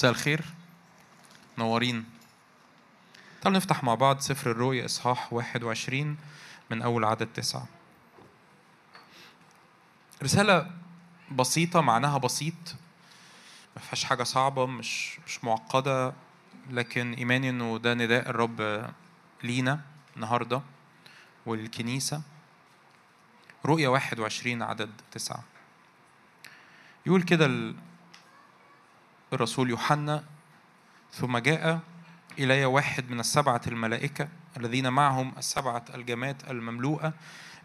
مساء الخير. نورين. تعالوا نفتح مع بعض سفر الرؤيا إصحاح 21 من أول عدد تسعة. رسالة بسيطة معناها بسيط. ما فيهاش حاجة صعبة مش مش معقدة لكن إيماني إنه ده نداء الرب لينا النهاردة والكنيسة. رؤيا 21 عدد تسعة. يقول كده الرسول يوحنا ثم جاء إلي واحد من السبعة الملائكة الذين معهم السبعة الجمات المملوءة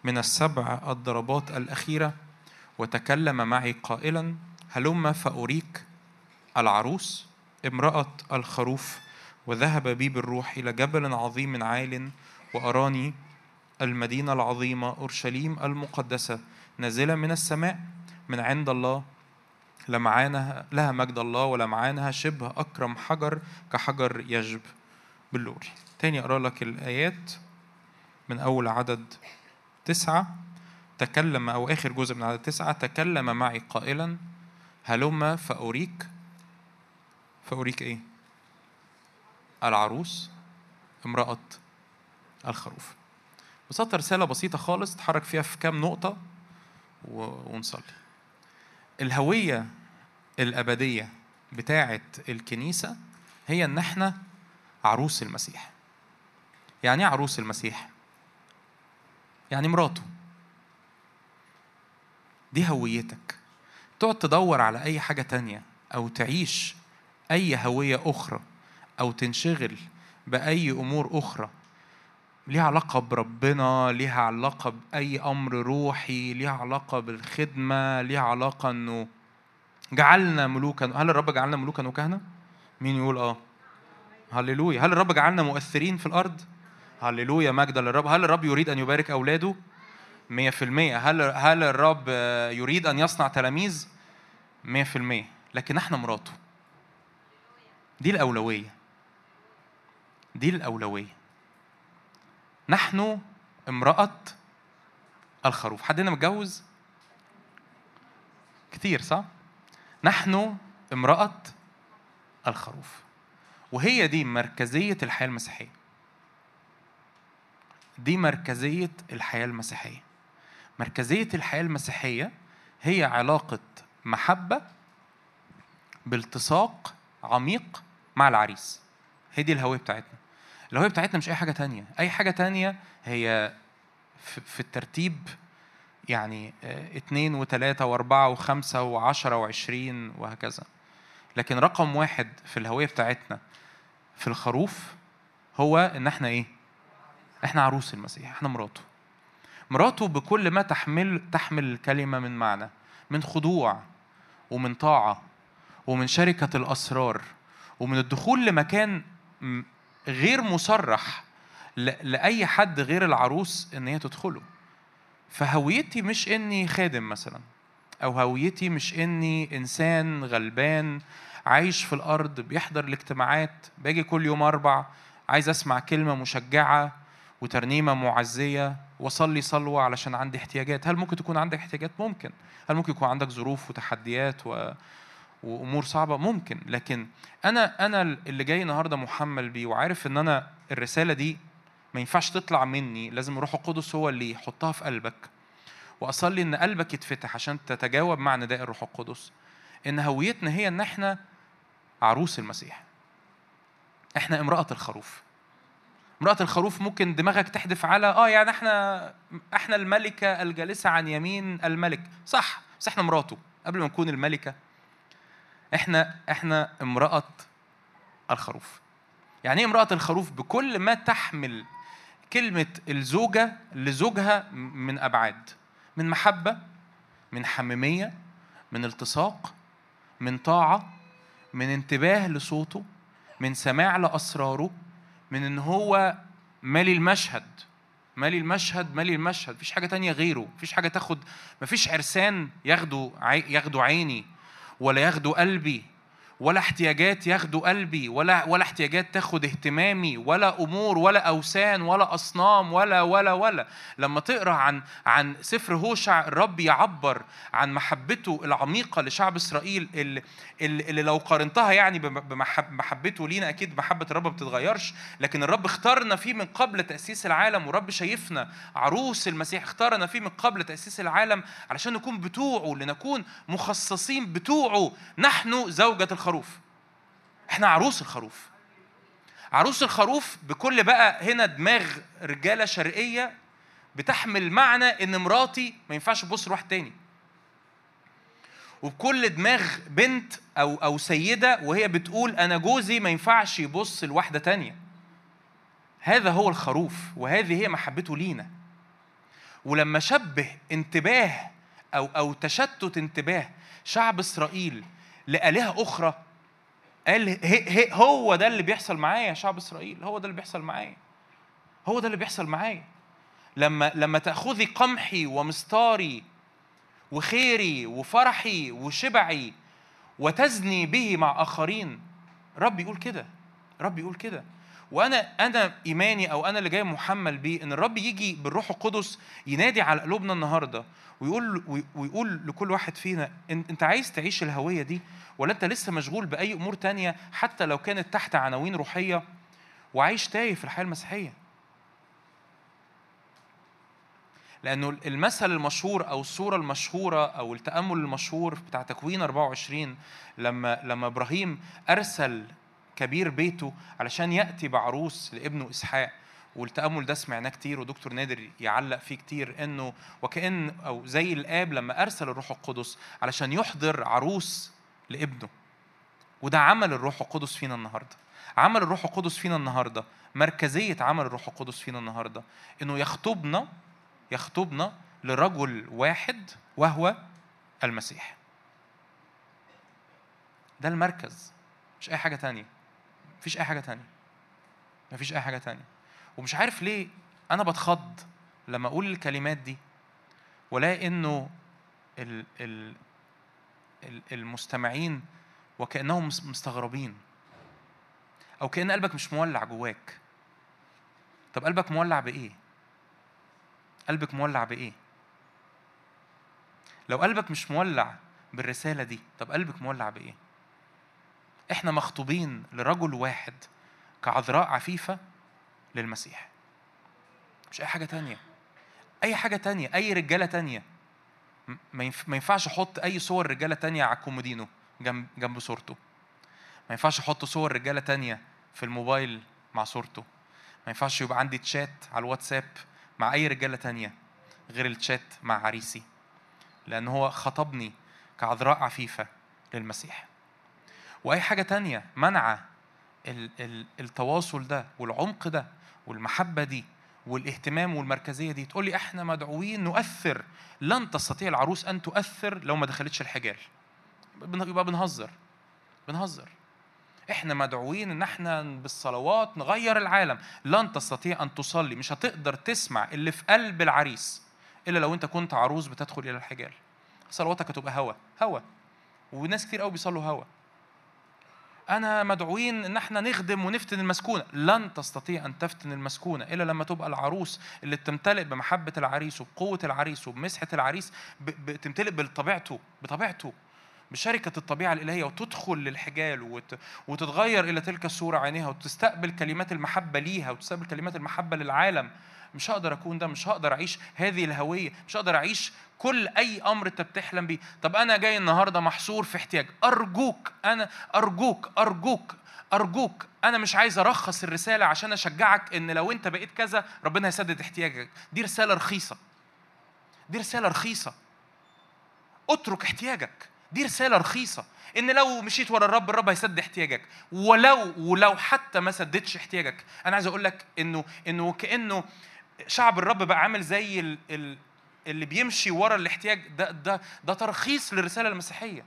من السبع الضربات الأخيرة وتكلم معي قائلا هلم فأريك العروس؟ امرأة الخروف وذهب بي بالروح إلى جبل عظيم عال وأراني المدينة العظيمة أورشليم المقدسة نازلة من السماء من عند الله لمعانها لها مجد الله ولمعانها شبه أكرم حجر كحجر يجب باللوري تاني أقرأ لك الآيات من أول عدد تسعة. تكلم أو آخر جزء من عدد تسعة. تكلم معي قائلا هلم فأريك؟ فأريك إيه؟ العروس امرأة الخروف. بسطة رسالة بسيطة خالص تحرك فيها في كام نقطة ونصلي. الهوية الأبدية بتاعة الكنيسة هي إن إحنا عروس المسيح. يعني إيه عروس المسيح؟ يعني مراته. دي هويتك. تقعد تدور على أي حاجة تانية أو تعيش أي هوية أخرى أو تنشغل بأي أمور أخرى ليها علاقة بربنا ليها علاقة بأي أمر روحي ليها علاقة بالخدمة ليها علاقة إنه جعلنا ملوكا هل الرب جعلنا ملوكا وكهنة؟ مين يقول آه؟ هللويا هل الرب جعلنا مؤثرين في الأرض؟ هللويا مجدا للرب هل الرب يريد أن يبارك أولاده؟ مية في المية هل هل الرب يريد أن يصنع تلاميذ؟ مية في المية لكن إحنا مراته دي الأولوية دي الأولوية نحن امرأة الخروف. حد هنا متجوز؟ كتير صح؟ نحن امرأة الخروف. وهي دي مركزية الحياة المسيحية. دي مركزية الحياة المسيحية. مركزية الحياة المسيحية هي علاقة محبة بالتصاق عميق مع العريس. هي دي الهوية بتاعتنا. الهوية بتاعتنا مش أي حاجة تانية. أي حاجة تانية هي في الترتيب يعني آه، اتنين وتلاتة وأربعة وخمسة وعشرة وعشرين وهكذا. لكن رقم واحد في الهوية بتاعتنا في الخروف هو إن إحنا إيه؟ إحنا عروس المسيح إحنا مراته. مراته بكل ما تحمل تحمل الكلمة من معنى من خضوع ومن طاعة ومن شركة الأسرار ومن الدخول لمكان غير مصرح لأي حد غير العروس إن هي تدخله. فهويتي مش إني خادم مثلا أو هويتي مش إني إنسان غلبان عايش في الأرض بيحضر الاجتماعات باجي كل يوم أربع عايز أسمع كلمة مشجعة وترنيمة معزية وأصلي صلوة علشان عندي احتياجات. هل ممكن تكون عندك احتياجات؟ ممكن. هل ممكن يكون عندك ظروف وتحديات و... وأمور صعبة ممكن لكن أنا أنا اللي جاي النهارده محمل بيه وعارف إن أنا الرسالة دي ما ينفعش تطلع مني لازم الروح القدس هو اللي يحطها في قلبك وأصلي إن قلبك يتفتح عشان تتجاوب مع نداء الروح القدس. إن هويتنا هي إن إحنا عروس المسيح. إحنا امرأة الخروف. امرأة الخروف ممكن دماغك تحدف على آه يعني إحنا إحنا الملكة الجالسة عن يمين الملك. صح بس إحنا مراته قبل ما نكون الملكة. إحنا إحنا امرأة الخروف. يعني إيه امرأة الخروف؟ بكل ما تحمل كلمة الزوجة لزوجها من أبعاد من محبة من حميمية من التصاق من طاعة من انتباه لصوته من سماع لأسراره من إن هو مالي المشهد مالي المشهد مالي المشهد. مفيش حاجة تانية غيره. مفيش حاجة تاخد مفيش عرسان ياخدوا عي... ياخدوا عيني. ولا ياخدوا قلبي ولا احتياجات ياخدوا قلبي ولا ولا احتياجات تاخد اهتمامي ولا أمور ولا أوثان ولا أصنام ولا ولا ولا. لما تقرأ عن عن سفر هوشع الرب يعبر عن محبته العميقة لشعب إسرائيل اللي, اللي لو قارنتها يعني بمحبته لينا أكيد محبة الرب ما بتتغيرش. لكن الرب اختارنا فيه من قبل تأسيس العالم والرب شايفنا عروس المسيح اختارنا فيه من قبل تأسيس العالم علشان نكون بتوعه لنكون مخصصين بتوعه. نحن زوجة الخروف. إحنا عروس الخروف. عروس الخروف بكل بقى هنا دماغ رجالة شرقية بتحمل معنى إن مراتي ما ينفعش تبص لواحد تاني. وبكل دماغ بنت أو أو سيدة وهي بتقول أنا جوزي ما ينفعش يبص لواحدة تانية. هذا هو الخروف وهذه هي محبته لينا. ولما شبه انتباه أو أو تشتت انتباه شعب إسرائيل لآلهة أخرى. قال هي هي هو ده اللي بيحصل معايا يا شعب إسرائيل؟ هو ده اللي بيحصل معايا. هو ده اللي بيحصل معايا. لما لما تأخذي قمحي ومستاري وخيري وفرحي وشبعي وتزني به مع آخرين. رب يقول كده. رب يقول كده. وأنا أنا ايماني أو أنا اللي جاي محمل بيه ان الرب يجي بالروح القدس ينادي على قلوبنا النهارده ويقول ويقول لكل واحد فينا انت عايز تعيش الهوية دي ولا انت لسه مشغول بأي أمور تانية حتى لو كانت تحت عناوين روحية وعايش تايه في الحياة المسيحية؟ لأنه المثل المشهور أو الصورة المشهورة أو التأمل المشهور بتاع تكوين 24 لما لما إبراهيم أرسل كبير بيته علشان يأتي بعروس لابنه إسحاق. والتأمل ده سمعناه كتير ودكتور نادر يعلق فيه كتير إنه وكأن أو زي الآب لما أرسل الروح القدس علشان يحضر عروس لابنه. وده عمل الروح القدس فينا النهارده. عمل الروح القدس فينا النهارده. مركزية عمل الروح القدس فينا النهارده. إنه يخطبنا يخطبنا لرجل واحد وهو المسيح. ده المركز مش أي حاجة تانية. مفيش أي حاجة تانية مفيش أي حاجة تانية ومش عارف ليه أنا بتخض لما أقول الكلمات دي ولاقي ال المستمعين وكأنهم مستغربين أو كأن قلبك مش مولع جواك طب قلبك مولع بإيه؟ قلبك مولع بإيه؟ لو قلبك مش مولع بالرسالة دي طب قلبك مولع بإيه؟ إحنا مخطوبين لرجل واحد كعذراء عفيفة للمسيح. مش أي حاجة تانية. أي حاجة تانية أي رجالة تانية. ما ينفعش أحط أي صور رجالة تانية على الكومودينو جنب جنب صورته. ما ينفعش أحط صور رجالة تانية في الموبايل مع صورته. ما ينفعش يبقى عندي تشات على الواتساب مع أي رجالة تانية غير التشات مع عريسي. لأن هو خطبني كعذراء عفيفة للمسيح. وأي حاجة تانية منع التواصل ده والعمق ده والمحبة دي والاهتمام والمركزية دي تقول لي إحنا مدعوين نؤثر. لن تستطيع العروس أن تؤثر لو ما دخلتش الحجال. يبقى بنهزر بنهزر. إحنا مدعوين إن إحنا بالصلوات نغير العالم. لن تستطيع أن تصلي مش هتقدر تسمع اللي في قلب العريس إلا لو أنت كنت عروس بتدخل إلى الحجال. صلواتك هتبقى هوا هوا. وناس كتير قوي بيصلوا هوا. أنا مدعوين إن إحنا نخدم ونفتن المسكونة. لن تستطيع أن تفتن المسكونة إلا لما تبقى العروس اللي بتمتلئ بمحبة العريس وبقوة العريس وبمسحة العريس بتمتلئ بطبيعته بطبيعته بشركة الطبيعة الإلهية وتدخل للحجال وت... وتتغير إلى تلك الصورة عينيها وتستقبل كلمات المحبة ليها وتستقبل كلمات المحبة للعالم. مش هقدر أكون ده مش هقدر أعيش هذه الهوية مش هقدر أعيش كل أي أمر أنت بتحلم بيه. طب أنا جاي النهارده محصور في احتياج. أرجوك أنا أرجوك أرجوك أرجوك. أنا مش عايز أرخص الرسالة عشان أشجعك إن لو أنت بقيت كذا ربنا هيسدد احتياجك. دي رسالة رخيصة. دي رسالة رخيصة. اترك احتياجك. دي رسالة رخيصة. إن لو مشيت ورا الرب الرب هيسدد احتياجك. ولو ولو حتى ما سددش احتياجك أنا عايز أقول لك إنه إنه كأنه شعب الرب بقى عامل زي ال ال اللي بيمشي ورا الاحتياج ده ده ده ترخيص للرسالة المسيحية.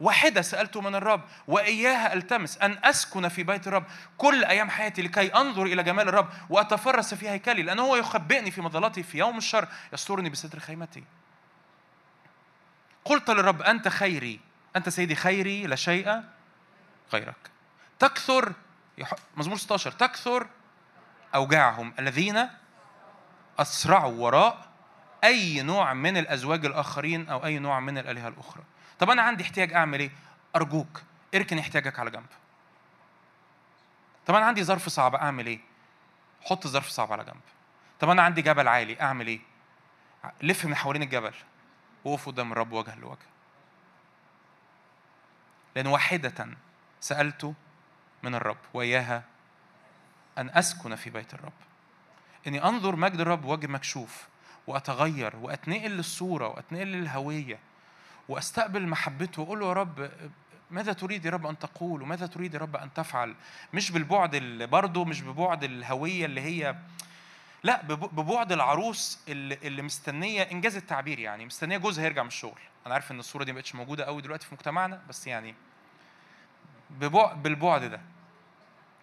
واحدة سالت من الرب وإياها ألتمس أن أسكن في بيت الرب كل أيام حياتي لكي أنظر إلى جمال الرب وأتفرس في هيكلي لأنه هو يخبئني في مظلتي في يوم الشر يسترني بستر خيمتي. قلت للرب أنت خيري أنت سيدي خيري لا شيء غيرك. تكثر مزمور 16 تكثر أوجاعهم الذين أسرعوا وراء أي نوع من الأزواج الآخرين أو أي نوع من الآلهة الأخرى طب أنا عندي احتياج أعمل إيه؟ أرجوك اركن احتياجك على جنب طب أنا عندي ظرف صعب أعمل إيه؟ حط ظرف صعب على جنب طب أنا عندي جبل عالي أعمل إيه؟ لف من حوالين الجبل وقف قدام الرب وجها لوجه لأن واحدة سألت من الرب وإياها أن أسكن في بيت الرب. إني أنظر مجد الرب وجه مكشوف وأتغير وأتنقل للصورة وأتنقل للهوية وأستقبل محبته وأقول له يا رب ماذا تريد يا رب أن تقول؟ وماذا تريد يا رب أن تفعل؟ مش بالبعد برضه مش ببعد الهوية اللي هي لا ببعد العروس اللي, اللي مستنية إنجاز التعبير يعني. مستنية جوزها يرجع من الشغل. أنا عارف إن الصورة دي ما بقتش موجودة قوي دلوقتي في مجتمعنا بس يعني بالبعد ده.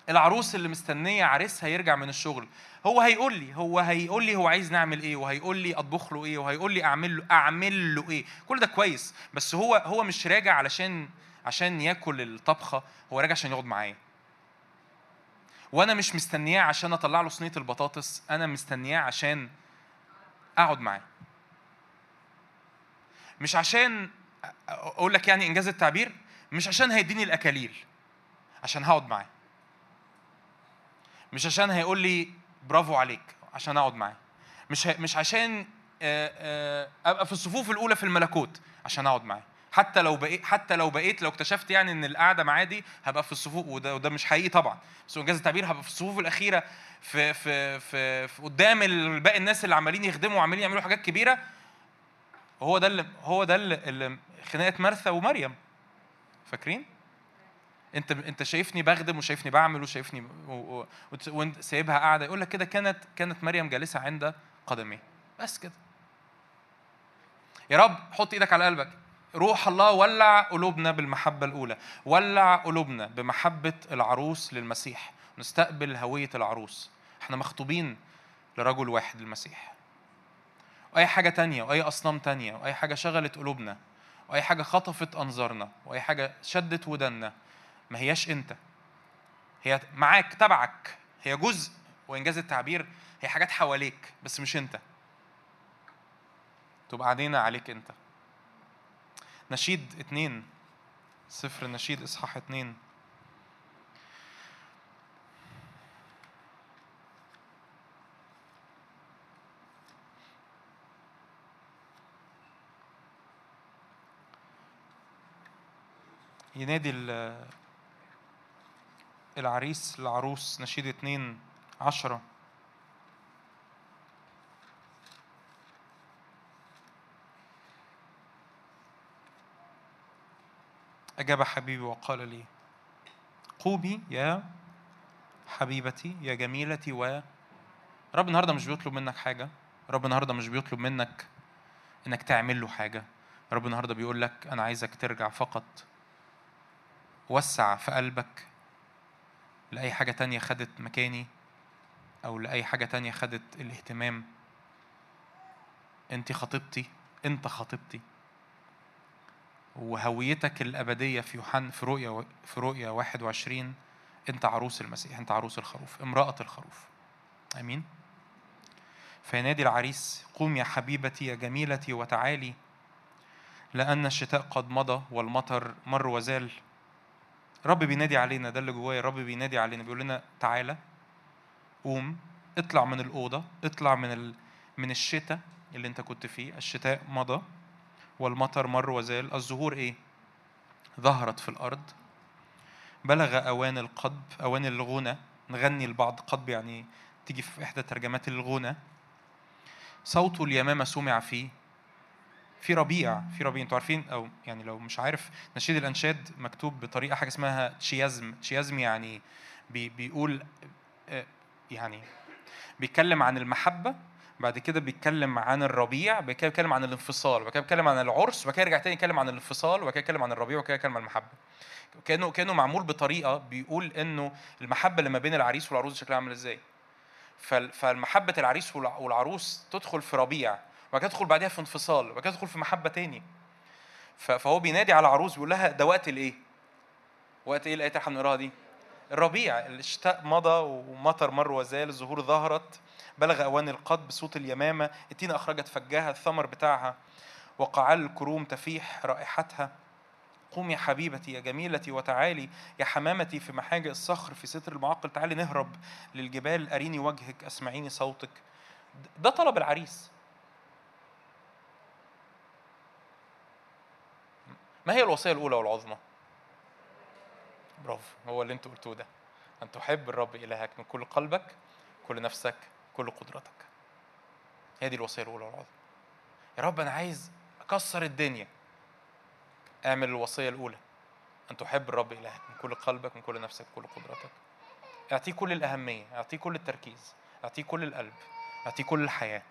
العروس اللي مستنية عريسها يرجع من الشغل. هو هيقول لي هو هيقول لي هو عايز نعمل إيه وهيقول لي أطبخ له إيه وهيقول لي أعمل له أعمل له إيه. كل ده كويس بس هو هو مش راجع علشان عشان ياكل الطبخة هو راجع عشان يقعد معايا. وأنا مش مستنياه عشان أطلع له صينية البطاطس أنا مستنياه عشان أقعد معاه. مش عشان أقول لك يعني إنجاز التعبير مش عشان هيديني الأكاليل عشان هقعد معاه. مش عشان هيقول لي برافو عليك عشان أقعد معاه. مش مش عشان أبقى في الصفوف الأولى في الملكوت عشان أقعد معاه. حتى لو بقيت حتى لو بقيت لو اكتشفت يعني إن القعدة معاه دي هبقى في الصفوف وده وده مش حقيقي طبعا. بس إنجاز التعبير هبقى في الصفوف الأخيرة في في في, في قدام باقي الناس اللي عمالين يخدموا وعمالين يعملوا حاجات كبيرة هو ده اللي هو ده اللي خناقة مرثا ومريم. فاكرين؟ انت انت شايفني بخدم وشايفني بعمل وشايفني وانت سايبها قاعدة يقول لك كده كانت كانت مريم جالسة عند قدميه. بس كده. يا رب حط إيدك على قلبك. روح الله ولع قلوبنا بالمحبة الأولى. ولع قلوبنا بمحبة العروس للمسيح. نستقبل هوية العروس. إحنا مخطوبين لرجل واحد المسيح. وأي حاجة تانية وأي أصنام تانية وأي حاجة شغلت قلوبنا وأي حاجة خطفت أنظارنا وأي حاجة شدت ودنا ما هياش أنت. هي معاك تبعك. هي جزء. وإنجاز التعبير هي حاجات حواليك بس مش أنت. تبقى علينا عليك أنت. نشيد اتنين. سفر النشيد إصحاح اتنين. ينادي العريس العروس نشيد اتنين عشرة. أجاب حبيبي وقال لي قومي يا حبيبتي يا جميلتي و رب النهارده مش بيطلب منك حاجة رب النهارده مش بيطلب منك إنك تعمل له حاجة رب النهارده بيقول لك أنا عايزك ترجع فقط وسع في قلبك لأي حاجة تانية خدت مكاني أو لأي حاجة تانية خدت الاهتمام. أنت خطيبتي أنت خطيبتي. وهويتك الأبدية في يوحنا في رؤيا في رؤيا 21 أنت عروس المسيح أنت عروس الخروف امرأة الخروف. آمين؟ فينادي العريس قوم يا حبيبتي يا جميلتي وتعالي. لأن الشتاء قد مضى والمطر مر وزال. رب بينادي علينا ده اللي جوايا رب بينادي علينا بيقول لنا تعالى قوم اطلع من الأوضة اطلع من ال... من الشتاء اللي انت كنت فيه الشتاء مضى والمطر مر وزال الزهور إيه؟ ظهرت في الأرض بلغ أوان القضب أوان الغنى نغني البعض قضب يعني تيجي في إحدى ترجمات الغنى صوت اليمامة سمع فيه في ربيع في ربيع أنتوا عارفين أو يعني لو مش عارف نشيد الأنشاد مكتوب بطريقة حاجة اسمها تشيازم. تشيازم يعني بي بيقول آه، يعني بيتكلم عن المحبة بعد كده بيتكلم عن الربيع بعد كده بيتكلم عن الانفصال بعد كده بيتكلم عن العرس بعد كده يرجع تاني يتكلم عن الانفصال وبعد كده يتكلم عن الربيع وبعد كده يتكلم عن المحبة. كأنه كأنه معمول بطريقة بيقول إنه المحبة اللي ما بين العريس والعروس شكلها عامل إزاي. فالمحبة العريس والعروس تدخل في ربيع. وبعد كده تدخل بعدها في انفصال وبعد كده تدخل في محبة تاني. فهو بينادي على عروس بيقول لها ده وقت الايه وقت إيه الايه اللي إحنا بنقراها دي؟ الربيع الشتاء مضى ومطر مر وزال الزهور ظهرت بلغ أوان القط بصوت اليمامة التينه أخرجت فجاها الثمر بتاعها وقعال الكروم تفيح رائحتها. قومي يا حبيبتي يا جميلتي وتعالي يا حمامتي في محاجئ الصخر في ستر المعاقل تعالي نهرب للجبال أريني وجهك أسمعيني صوتك. ده طلب العريس. ما هي الوصية الأولى والعظمى؟ برافو هو اللي أنتوا قلتوه ده. أن تحب الرب إلهك من كل قلبك كل نفسك كل قدرتك. هي دي الوصية الأولى والعظمى. يا رب أنا عايز أكسر الدنيا. أعمل الوصية الأولى. أن تحب الرب إلهك من كل قلبك من كل نفسك كل قدرتك. أعطيه كل الأهمية أعطيه كل التركيز أعطيه كل القلب أعطيه كل الحياة.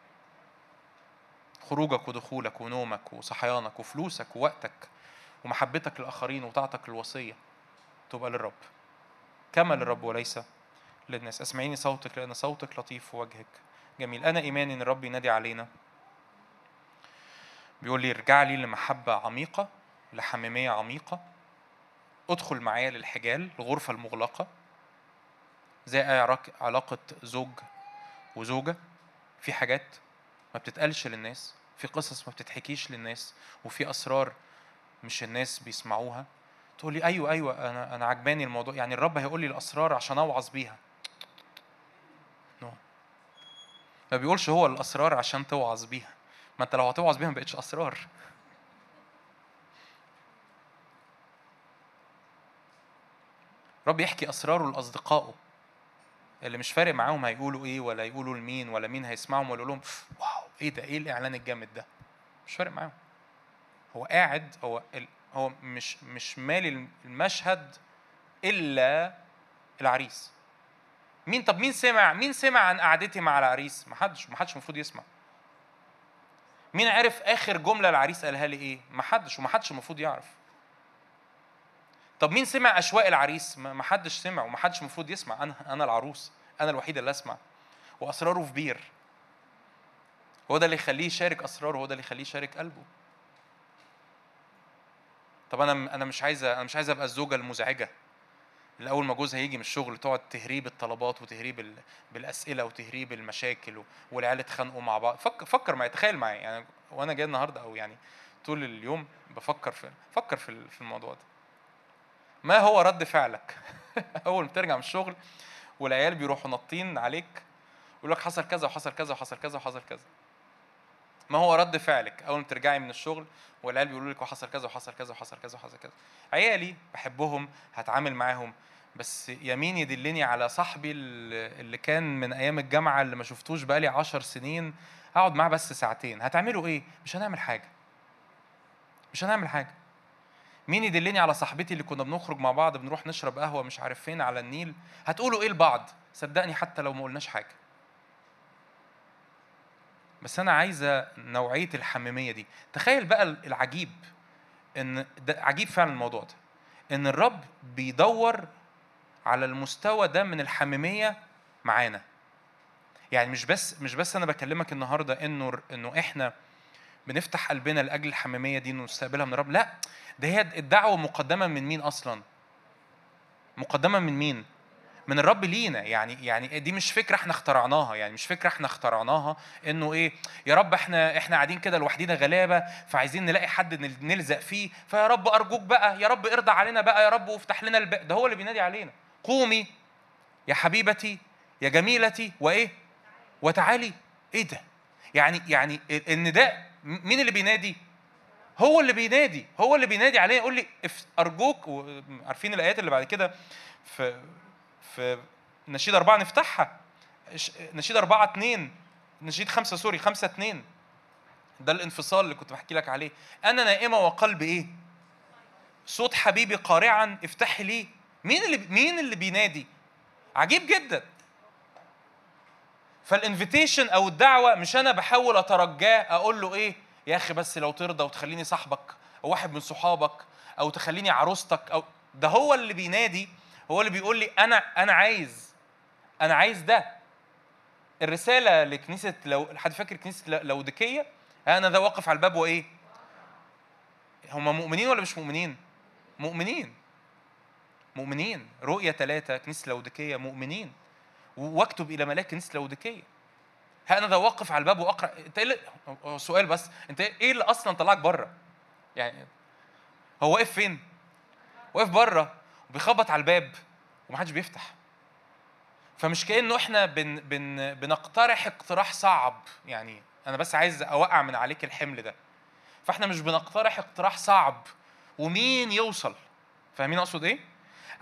خروجك ودخولك ونومك وصحيانك وفلوسك ووقتك ومحبتك للآخرين وطاعتك للوصية تبقى للرب. كما للرب وليس للناس. أسمعيني صوتك لأن صوتك لطيف ووجهك جميل. أنا إيماني إن الرب ينادي علينا. بيقول لي ارجع لي لمحبة عميقة لحميمية عميقة. ادخل معايا للحجال الغرفة المغلقة. زي علاقة زوج وزوجة. في حاجات ما بتتقالش للناس في قصص ما بتتحكيش للناس وفي أسرار مش الناس بيسمعوها تقول لي أيوه أيوه أنا أنا عجباني الموضوع يعني الرب هيقول لي الأسرار عشان أوعظ بيها. No. ما بيقولش هو الأسرار عشان توعظ بيها. ما أنت لو هتوعظ بيها ما بقتش أسرار. رب يحكي أسراره لأصدقائه. اللي مش فارق معاهم هيقولوا إيه ولا يقولوا لمين ولا مين هيسمعهم ولا لهم واو إيه ده إيه الإعلان الجامد ده؟ مش فارق معاهم. هو قاعد هو هو مش مش مالي المشهد إلا العريس. مين طب مين سمع مين سمع عن قعدتي مع العريس؟ محدش محدش المفروض يسمع. مين عرف آخر جملة العريس قالها لي إيه؟ محدش ومحدش المفروض يعرف. طب مين سمع أشواق العريس؟ ما حدش سمع وما حدش المفروض يسمع. أنا أنا العروس أنا الوحيد اللي أسمع. وأسراره في بير. هو ده اللي يخليه يشارك أسراره هو ده اللي يخليه يشارك قلبه. طب أنا أنا مش عايزه أنا مش عايزه أبقى الزوجة المزعجة. اللي اول ما جوزها يجي من الشغل تقعد تهريب الطلبات وتهريب بالأسئلة وتهريب المشاكل والعيال يتخانقوا مع بعض. فكر فكر معايا تخيل معايا يعني وأنا جاي النهارده أو يعني طول اليوم بفكر في فكر في الموضوع ده. ما هو رد فعلك؟ أول ما ترجع من الشغل والعيال بيروحوا نطين عليك يقول لك حصل كذا وحصل كذا وحصل كذا وحصل كذا. ما هو رد فعلك أول ما ترجعي من الشغل والعيال بيقولوا لك وحصل كذا وحصل كذا وحصل كذا وحصل كذا. عيالي بحبهم هتعامل معاهم. بس يمين يدلني على صاحبي اللي كان من أيام الجامعة اللي ما شفتوش بقالي عشر سنين أقعد معاه بس ساعتين. هتعملوا إيه؟ مش هنعمل حاجة. مش هنعمل حاجة. مين يدلني على صاحبتي اللي كنا بنخرج مع بعض بنروح نشرب قهوة مش عارف فين على النيل؟ هتقولوا إيه لبعض؟ صدقني حتى لو ما قلناش حاجة. بس أنا عايزة نوعية الحميمية دي. تخيل بقى العجيب إن ده عجيب فعلا الموضوع ده. إن الرب بيدور على المستوى ده من الحميمية معانا. يعني مش بس مش بس أنا بكلمك النهارده إنه إنه إحنا بنفتح قلبنا لأجل الحميمية دي نستقبلها من الرب. لأ ده هي الدعوة مقدمة من مين أصلا؟ مقدمة من مين؟ من الرب لينا. يعني يعني دي مش فكرة إحنا اخترعناها. يعني مش فكرة إحنا اخترعناها انه إيه يا رب إحنا إحنا قاعدين كده لوحدينا غلابة فعايزين نلاقي حد نلزق فيه. فيا رب أرجوك بقى يا رب ارضى علينا بقى يا رب وافتح لنا الباب ده هو اللي بينادي علينا. قومي يا حبيبتي يا جميلتي وإيه؟ وتعالي. إيه ده؟ يعني يعني النداء مين اللي بينادي؟ هو اللي بينادي. هو اللي بينادي علينا. يقول لي أرجوك عارفين الآيات اللي بعد كده؟ في في نشيد أربعة نفتحها. نشيد أربعة اتنين. نشيد خمسة سوري خمسة اتنين. ده الانفصال اللي كنت بحكي لك عليه. أنا نائمة وقلبي إيه؟ صوت حبيبي قارعا افتحي لي. مين اللي مين اللي بينادي؟ عجيب جدا. فالإنفيتيشن أو الدعوة مش أنا بحاول أترجاه أقول له إيه؟ يا أخي بس لو ترضى وتخليني صاحبك أو واحد من صحابك أو تخليني عروستك أو ده هو اللي بينادي. هو اللي بيقول لي أنا أنا عايز أنا عايز ده. الرسالة لكنيسة لو حد فاكر كنيسة لوديكية؟ أنا ذا واقف على الباب وإيه؟ هم مؤمنين ولا مش مؤمنين؟ مؤمنين. مؤمنين. رؤية ثلاثة كنيسة لوديكية مؤمنين. واكتب إلى ملاك كنيسة لوديكية. ها أنا ذا واقف على الباب وأقرأ. أنت إيه. سؤال بس. أنت إيه اللي أصلا طلعك بره؟ يعني هو واقف فين؟ واقف بره. وبيخبط على الباب ومحدش بيفتح. فمش كأنه إحنا بن بن بنقترح اقتراح صعب. يعني أنا بس عايز أوقع من عليك الحمل ده. فإحنا مش بنقترح اقتراح صعب. ومين يوصل؟ فاهمين أقصد إيه؟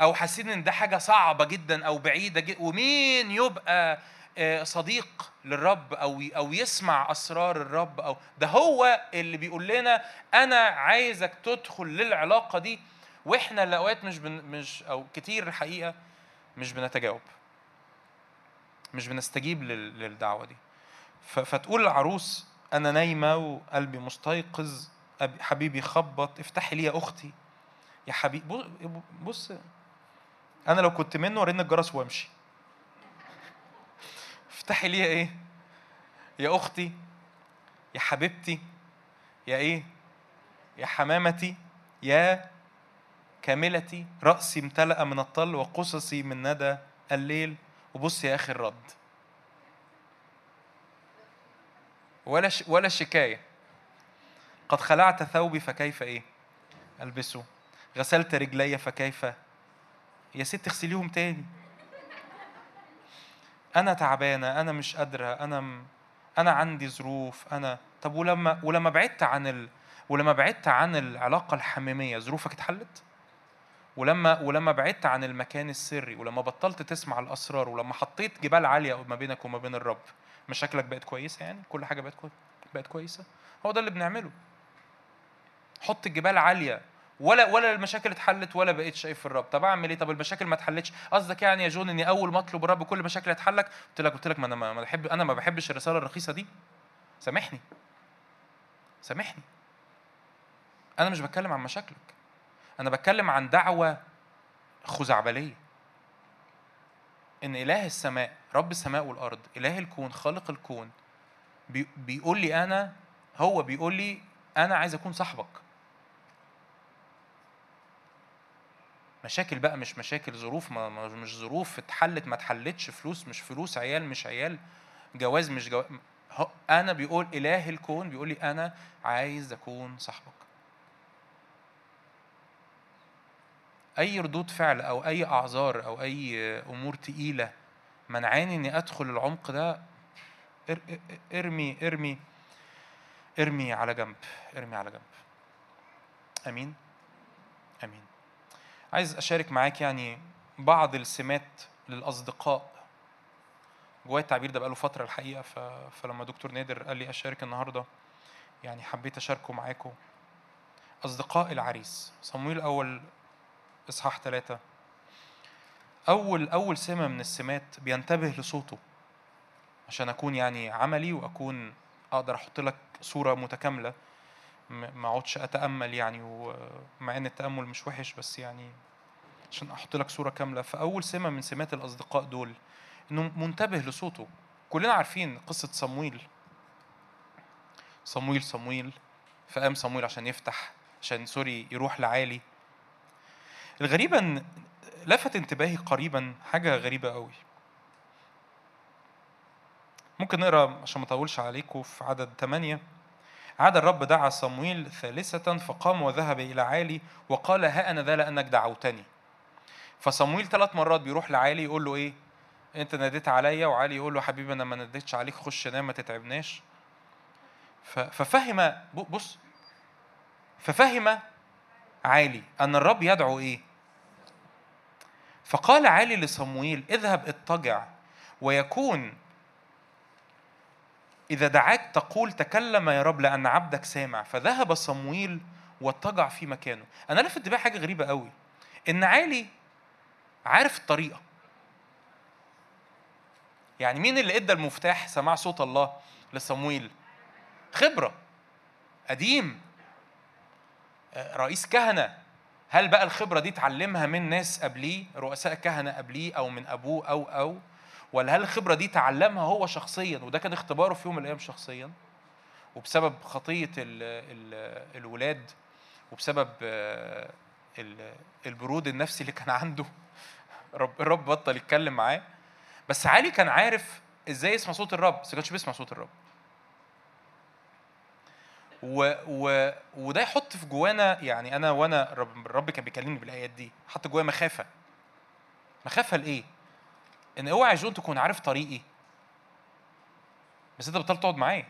أو حاسين إن ده حاجة صعبة جدا أو بعيدة جدا ومين يبقى آه، صديق للرب أو أو يسمع أسرار الرب أو ده هو اللي بيقول لنا أنا عايزك تدخل للعلاقة دي وإحنا الأوقات مش بن مش أو كتير الحقيقة مش بنتجاوب. مش بنستجيب للدعوة دي. فتقول العروس أنا نايمة وقلبي مستيقظ حبيبي خبط افتحي لي يا أختي. يا حبيبي بص أنا لو كنت منه ارن الجرس وامشي. افتحي لي إيه؟ يا أختي يا حبيبتي يا إيه؟ يا حمامتي يا كاملتي رأسي امتلأ من الطل وقصصي من ندى الليل. وبص يا أخي الرد. ولا ش... ولا شكاية. قد خلعت ثوبي فكيف إيه؟ ألبسه. غسلت رجلي فكيف؟ يا ست اغسليهم تاني. أنا تعبانة أنا مش قادرة أنا م... أنا عندي ظروف أنا طب ولما ولما بعدت عن ال... ولما بعدت عن العلاقة الحميمية ظروفك اتحلت؟ ولما ولما بعدت عن المكان السري ولما بطلت تسمع الأسرار ولما حطيت جبال عالية ما بينك وما بين الرب مشاكلك بقت كويسة يعني؟ كل حاجة بقت بقت كويسة؟ هو ده اللي بنعمله. حط الجبال عالية ولا ولا المشاكل اتحلت ولا بقيت شايف الرب. طب أعمل إيه؟ طب المشاكل ما اتحلتش. قصدك يعني يا جون إني أول ما أطلب الرب كل مشاكل هتحلك قلت لك قلت لك ما أنا ما بحب أنا ما بحبش الرسالة الرخيصة دي. سامحني. سامحني. أنا مش بتكلم عن مشاكلك. أنا بتكلم عن دعوة خزعبلية. إن إله السماء رب السماء والأرض إله الكون خالق الكون بيقول لي أنا هو بيقول لي أنا عايز أكون صاحبك. مشاكل بقى مش مشاكل ظروف ما مش ظروف اتحلت ما اتحلتش فلوس مش فلوس عيال مش عيال جواز مش جواز أنا بيقول إله الكون بيقول لي أنا عايز أكون صاحبك. أي ردود فعل أو أي أعذار أو أي أمور تقيلة منعاني إني أدخل العمق ده إرمي إرمي إرمي على جنب إرمي على جنب. أمين؟ أمين. عايز أشارك معاك يعني بعض السمات للأصدقاء. جوايا التعبير ده بقاله فترة الحقيقة فلما دكتور نادر قال لي أشارك النهارده يعني حبيت أشاركه معاكم أصدقاء العريس. صمويل الأول إصحاح ثلاثة أول أول سمة من السمات بينتبه لصوته عشان أكون يعني عملي وأكون أقدر أحط لك صورة متكاملة. ما أقعدش أتأمل يعني ومع إن التأمل مش وحش بس يعني عشان أحط لك صورة كاملة. فأول سمة من سمات الأصدقاء دول إنه منتبه لصوته. كلنا عارفين قصة صمويل. صمويل صمويل. فقام صمويل عشان يفتح عشان سوري يروح لعالي. الغريبة إن لفت انتباهي قريبا حاجة غريبة قوي. ممكن نقرأ عشان ما أطولش عليكم في عدد ثمانية عاد الرب دعا صمويل ثالثة فقام وذهب إلى عالي وقال ها أنا ذا لأنك دعوتني. فصمويل ثلاث مرات بيروح لعالي يقول له إيه؟ أنت ناديت عليا؟ وعالي يقول له حبيبي أنا ما ناديتش عليك خش نام ما تتعبناش. ففهم بص ففهم عالي أن الرب يدعو إيه؟ فقال عالي لصمويل اذهب اضطجع ويكون إذا دعاك تقول تكلم يا رب لأن عبدك سامع. فذهب صمويل واضطجع في مكانه. أنا لفت انتباه حاجة غريبة قوي. إن عالي عارف الطريقة. يعني مين اللي إدى المفتاح سماع صوت الله لصمويل؟ خبرة. قديم. آه، رئيس كهنة. هل بقى الخبرة دي اتعلمها من ناس قبليه رؤساء كهنة قبليه أو من أبوه أو أو ولا هل الخبرة دي تعلمها هو شخصيا؟ وده كان اختباره في يوم من الأيام شخصيا. وبسبب خطية ال ال الولاد وبسبب البرود النفسي اللي كان عنده. رب الرب بطل يتكلم معاه. بس علي كان عارف إزاي يسمع صوت الرب بس ما كانش بيسمع صوت الرب. و... و... وده يحط في جوانا يعني أنا وأنا الرب, الرب كان بيكلمني بالآيات دي حط جوايا مخافة. مخافة لإيه؟ إن أوعى جون تكون عارف طريقي. بس أنت بطلت تقعد معايا.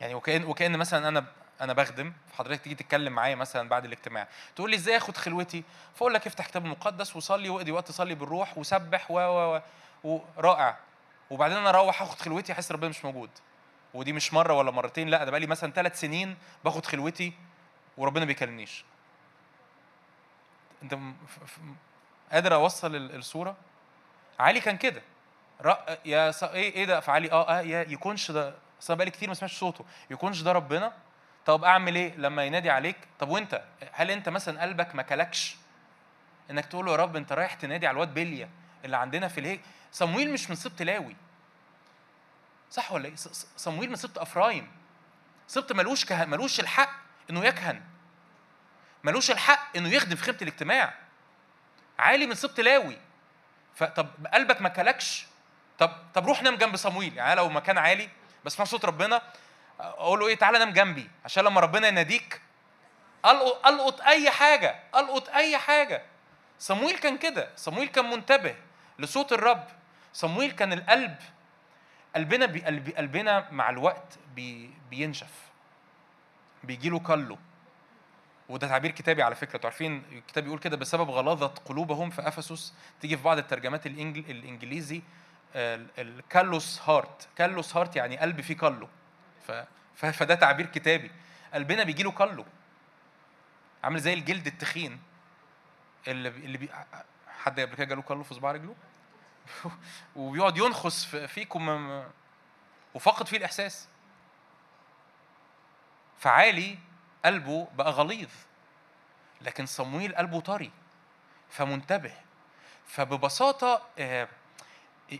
يعني وكان وكأن مثلا أنا أنا بخدم فحضرتك تيجي تتكلم معايا مثلا بعد الاجتماع تقول لي إزاي آخد خلوتي؟ فأقول لك افتح كتاب المقدس وصلي واقضي وقت صلي بالروح وسبح و و ورائع وبعدين أنا أروح آخد خلوتي أحس ربنا مش موجود. ودي مش مرة ولا مرتين لا ده بقالي مثلا ثلاث سنين باخد خلوتي وربنا بيكلمنيش. انت قادر أوصل الصورة؟ علي كان كده. يا ص... إيه إيه ده؟ فعلي آه آه يا يكونش ده أصل بقالي كتير ما سمعتش صوته. يكونش ده ربنا؟ طب أعمل إيه لما ينادي عليك؟ طب وأنت؟ هل أنت مثلا قلبك ما كلكش؟ إنك تقول له يا رب أنت رايح تنادي على الواد بليا اللي عندنا في الهيك صمويل مش من سبط لاوي. صح ولا إيه؟ صمويل من سبط افرايم سبط ملوش كه... ملوش الحق إنه يكهن. ملوش الحق إنه يخدم في خيمة الاجتماع. عالي من سبط لاوي. فطب قلبك ما كلكش. طب طب روح نام جنب صمويل. يعني لو مكان عالي بسمع صوت ربنا أقول له إيه؟ تعالى نام جنبي. عشان لما ربنا يناديك ألقط ألقط أي حاجة ألقط أي حاجة. صمويل كان كده. صمويل كان منتبه لصوت الرب. صمويل كان القلب قلبنا قلبنا مع الوقت بي بينشف. بيجي له كله. وده تعبير كتابي على فكرة. أنتوا عارفين الكتاب بيقول كده بسبب غلاظة قلوبهم في افسس تيجي في بعض الترجمات الإنجليزي ال callous heart callous heart يعني قلب فيه كله. ف... فده تعبير كتابي. قلبنا بيجي له كله. عامل زي الجلد التخين اللي بي... اللي بي... حد قبل كده جاله كله في صباع رجله؟ وبيقعد ينخس فيكم وفقد فيه الإحساس. فعالي قلبه بقى غليظ لكن صمويل قلبه طري فمنتبه فببساطة آه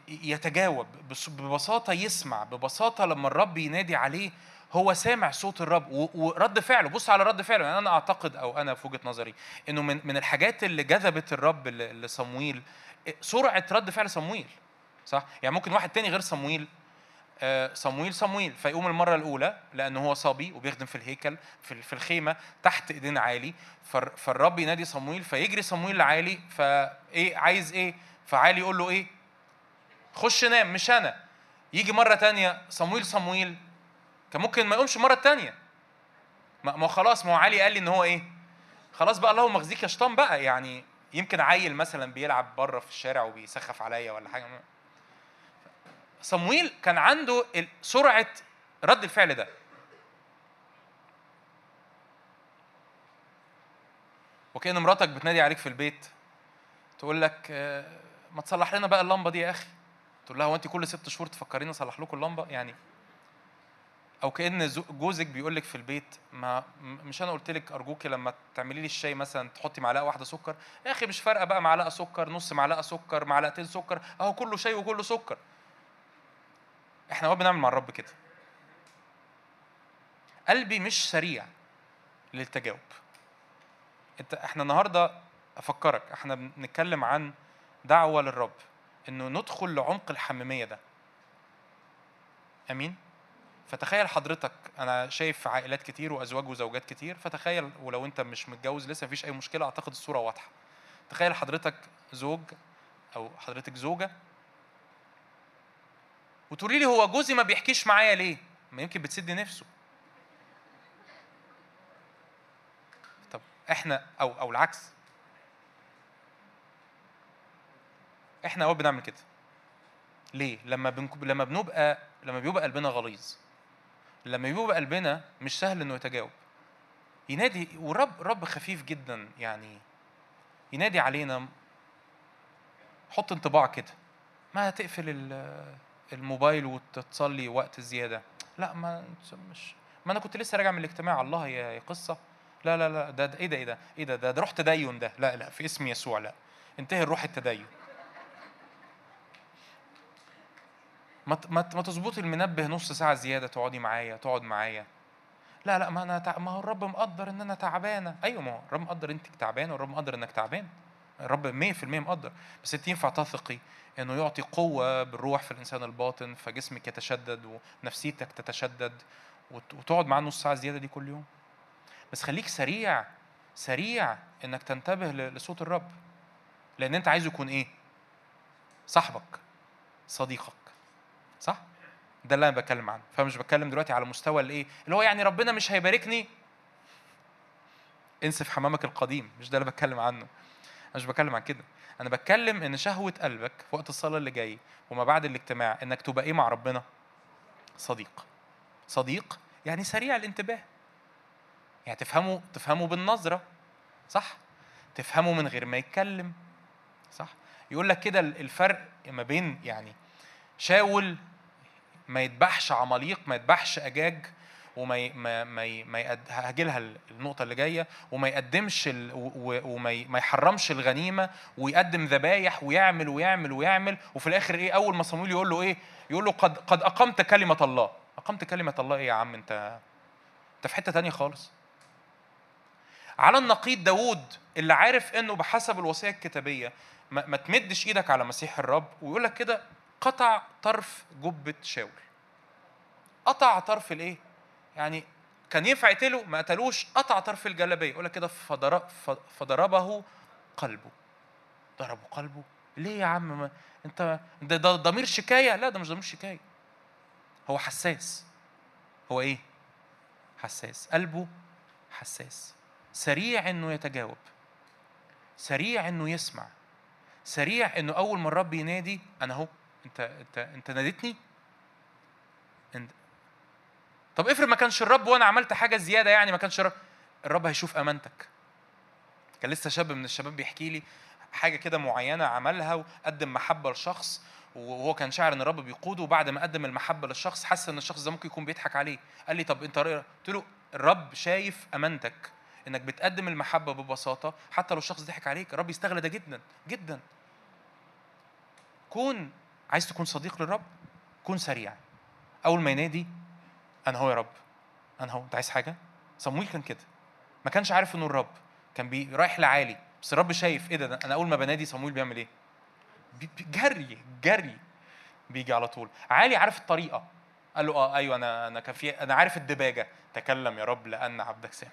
يتجاوب ببساطة يسمع ببساطة لما الرب ينادي عليه هو سامع صوت الرب ورد فعله بص على رد فعله يعني أنا أعتقد أو أنا في وجهة نظري إنه من من الحاجات اللي جذبت الرب لصمويل سرعة رد فعل صمويل صح يعني ممكن واحد تاني غير صمويل آه، صمويل صمويل فيقوم المرة الأولى لأنه هو صبي وبيخدم في الهيكل في الخيمة تحت إيدين عالي فالرب ينادي صمويل فيجري صمويل لعالي فإيه عايز إيه؟ فعالي يقول له إيه؟ خش نام مش أنا يجي مرة تانية صمويل صمويل كان ممكن ما يقومش المره التانية ما خلاص ما هو علي قال لي إن هو إيه؟ خلاص بقى اللهم مخزيك يا شيطان بقى. يعني يمكن عيل مثلا بيلعب بره في الشارع وبيسخف عليا ولا حاجة. صمويل كان عنده سرعة رد الفعل ده. وكأن مراتك بتنادي عليك في البيت. تقول لك آه، ما تصلح لنا بقى اللمبة دي يا أخي. تقول لها هو أنت كل ست شهور تفكريني أصلح لكم اللمبة؟ يعني أو كأن جوزك بيقول لك في البيت ما مش أنا قلت لك ارجوكي لما تعملي لي الشاي مثلا تحطي معلقة واحدة سكر يا أخي مش فارقة بقى معلقة سكر نص معلقة سكر معلقتين سكر أهو كله شاي وكله سكر. إحنا هو بنعمل مع الرب كده. قلبي مش سريع للتجاوب. أنت إحنا النهارده أفكرك إحنا بنتكلم عن دعوة للرب إنه ندخل لعمق الحميمية ده. آمين؟ فتخيل حضرتك أنا شايف عائلات كتير وأزواج وزوجات كتير فتخيل ولو أنت مش متجوز لسه مفيش أي مشكلة أعتقد الصورة واضحة. تخيل حضرتك زوج أو حضرتك زوجة وتقولي لي هو جوزي ما بيحكيش معايا ليه؟ ما يمكن بتسد نفسه. طب إحنا أو أو العكس. إحنا اول بنعمل كده. ليه؟ لما بنك... لما بنبقى لما بيبقى قلبنا غليظ. لما بيبقى قلبنا مش سهل إنه يتجاوب. ينادي ورب رب خفيف جدا يعني. ينادي علينا حط انطباع كده. ما تقفل الموبايل وتصلي وقت زيادة. لا ما مش ما أنا كنت لسه راجع من الاجتماع. الله يا قصة. لا لا لا ده, ده إيه ده إيه ده إيه ده ده, روح تدين ده. لا لا في اسم يسوع لا. انتهي الروح التدين. ما ما تظبطي المنبه نص ساعة زيادة تقعدي معايا تقعد معايا. لا لا ما أنا تع... ما هو الرب مقدر إن أنا تعبانة. أيوه ما هو الرب مقدر إنك تعبانة والرب مقدر إنك تعبان. الرب 100% مقدر. بس انت ينفع تثقي إنه يعطي قوة بالروح في الإنسان الباطن فجسمك يتشدد ونفسيتك تتشدد وتقعد معاه نص ساعة زيادة دي كل يوم. بس خليك سريع سريع إنك تنتبه لصوت الرب. لأن أنت عايزه يكون إيه؟ صاحبك صديقك. صح؟ ده اللي أنا بتكلم عنه. فمش بتكلم دلوقتي على مستوى الإيه؟ اللي هو يعني ربنا مش هيباركني. انسف حمامك القديم مش ده اللي بتكلم عنه. أنا مش بتكلم عن كده. أنا بتكلم إن شهوة قلبك في وقت الصلاة اللي جاي وما بعد الاجتماع إنك تبقى إيه مع ربنا؟ صديق. صديق يعني سريع الانتباه. يعني تفهمه تفهمه بالنظرة. صح؟ تفهمه من غير ما يتكلم. صح؟ يقول لك كده الفرق ما بين يعني شاول ما يذبحش عماليق ما يذبحش أجاج وما ما ما ما هاجي لها النقطة اللي جاية وما يقدمش ال... وما ما يحرمش الغنيمة ويقدم ذبايح ويعمل ويعمل ويعمل وفي الآخر إيه أول ما صمويل يقول له إيه يقول له قد قد أقمت كلمة الله. أقمت كلمة الله إيه يا عم أنت؟ أنت في حتة تانية خالص. على النقيض داوود اللي عارف إنه بحسب الوصية الكتابية ما, ما تمدش إيدك على مسيح الرب ويقول لك كده قطع طرف جبة شاول. قطع طرف الإيه؟ يعني كان ينفع يقتله ما قتلوش قطع طرف الجلابية. يقول لك كده فضربه قلبه. ضربه قلبه. ليه يا عم؟ ما أنت ده, ده ضمير شكاية؟ لا ده مش ضمير شكاية. هو حساس. هو إيه؟ حساس. قلبه حساس. سريع إنه يتجاوب. سريع إنه يسمع. سريع إنه أول ما الرب ينادي أنا أهو. انت انت انت ناديتني؟ انت طب افرض ما كانش الرب وأنا عملت حاجة زيادة يعني ما كانش الرب الرب هيشوف أمانتك. كان لسه شاب من الشباب بيحكي لي حاجة كده معينة عملها وقدم محبة لشخص وهو كان شاعر إن الرب بيقوده وبعد ما قدم المحبة للشخص حس إن الشخص ده ممكن يكون بيضحك عليه. قال لي طب أنت قلت له الرب شايف أمانتك إنك بتقدم المحبة ببساطة حتى لو الشخص ضحك عليك. الرب يستغل ده جدا جدا. كون عايز تكون صديق للرب كون سريع. أول ما ينادي أنا هو يا رب أنا هو أنت عايز حاجة؟ صمويل كان كده. ما كانش عارف إنه الرب. كان بي رايح لعالي. بس الرب شايف إيه ده؟ أنا أول ما بنادي صمويل بيعمل إيه؟ جري جري. بيجي على طول. عالي عارف الطريقة. قال له آه أيوه أنا أنا كان في أنا عارف الدباجة. تكلم يا رب لأن عبدك سامع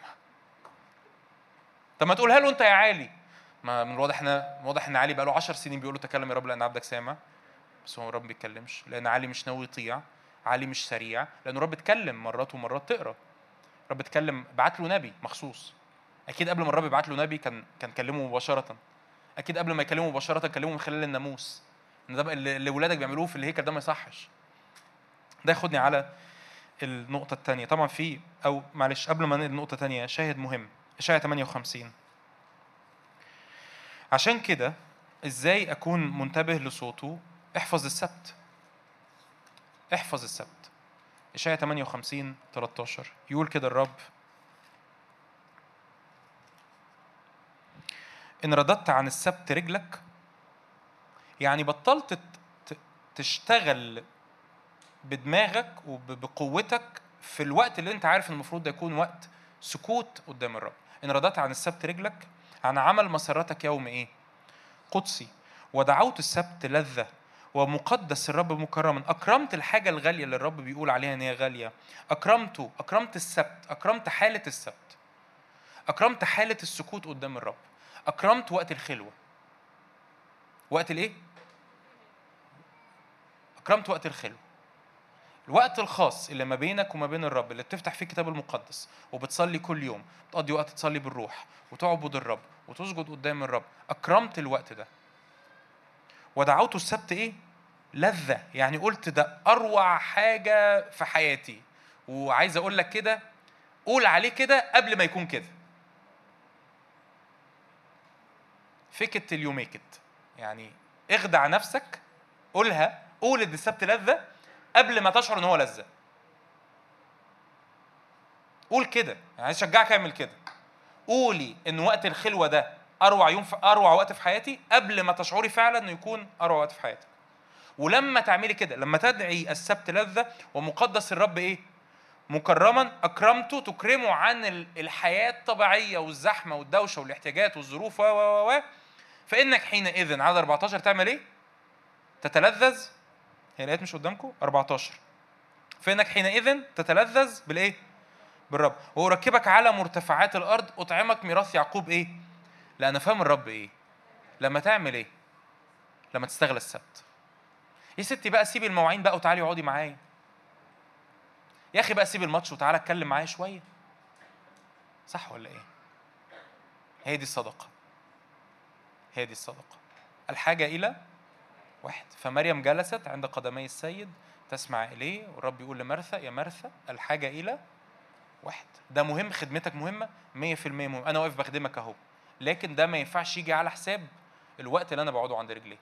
طب ما تقولها له أنت يا عالي. ما من الواضح إن واضح إن علي بقى له 10 سنين بيقول له تكلم يا رب لأن عبدك سامع بس هو الرب ما بيتكلمش لأن علي مش ناوي يطيع علي مش سريع لأن الرب اتكلم مرات ومرات تقرا. الرب اتكلم بعت له نبي مخصوص. أكيد قبل ما الرب يبعت له نبي كان كان كلمه مباشرة. أكيد قبل ما يكلمه مباشرة كلمه من خلال الناموس. إن ده اللي ولادك بيعملوه في الهيكل ده ما يصحش. ده ياخدني على النقطة الثانية طبعا في أو معلش قبل ما ننقل نقطة ثانية شاهد مهم. إشاعة 58 عشان كده إزاي أكون منتبه لصوته احفظ السبت. احفظ السبت. إشاعة 58 13 يقول كده الرب. إن رددت عن السبت رجلك يعني بطلت تشتغل بدماغك وبقوتك في الوقت اللي أنت عارف المفروض ده يكون وقت سكوت قدام الرب. إن رددت عن السبت رجلك عن عمل مسرتك يوم إيه؟ قدسي. ودعوت السبت لذة. ومقدس الرب مكرما. أكرمت الحاجة الغالية اللي الرب بيقول عليها إن هي غالية. أكرمته أكرمت السبت أكرمت حالة السبت. أكرمت حالة السكوت قدام الرب. أكرمت وقت الخلوة. وقت الإيه؟ أكرمت وقت الخلوة. الوقت الخاص اللي ما بينك وما بين الرب اللي بتفتح فيه الكتاب المقدس وبتصلي كل يوم بتقضي وقت تصلي بالروح وتعبد الرب وتسجد قدام الرب. أكرمت الوقت ده. ودعوته السبت إيه؟ لذة. يعني قلت ده أروع حاجة في حياتي. وعايز أقول لك كده قول عليه كده قبل ما يكون كده. fake till you make يعني اخدع نفسك قولها قول إن السبت لذة قبل ما تشعر إن هو لذة. قول كده. يعني أشجعك أعمل كده. قولي إن وقت الخلوة ده أروع يوم في أروع وقت في حياتي قبل ما تشعري فعلا إنه يكون أروع وقت في حياتك. ولما تعملي كده لما تدعي السبت لذة ومقدس الرب إيه؟ مكرما أكرمته تكرمه عن الحياة الطبيعية والزحمة والدوشة والاحتياجات والظروف و و و فإنك حينئذ عدد 14 تعمل إيه؟ تتلذذ. هي الآيات مش قدامكم؟ 14 فإنك حينئذ تتلذذ بالإيه؟ بالرب. وأركبك على مرتفعات الأرض أطعمك ميراث يعقوب إيه؟ لأن فهم الرب إيه؟ لما تعمل إيه؟ لما تستغل السبت. يا ستي بقى سيبي المواعين بقى وتعالي اقعدي معايا. يا أخي بقى سيب الماتش وتعالى اتكلم معايا شوية. صح ولا إيه؟ هي دي الصدقة. هي دي الصدقة. الحاجة إلى واحد. فمريم جلست عند قدمي السيد تسمع إليه والرب يقول لمرثا يا مرثا الحاجة إلى واحد. ده مهم خدمتك مهمة 100% مهم. أنا واقف بخدمك أهو. لكن ده ما ينفعش يجي على حساب الوقت اللي أنا بقعده عند رجليه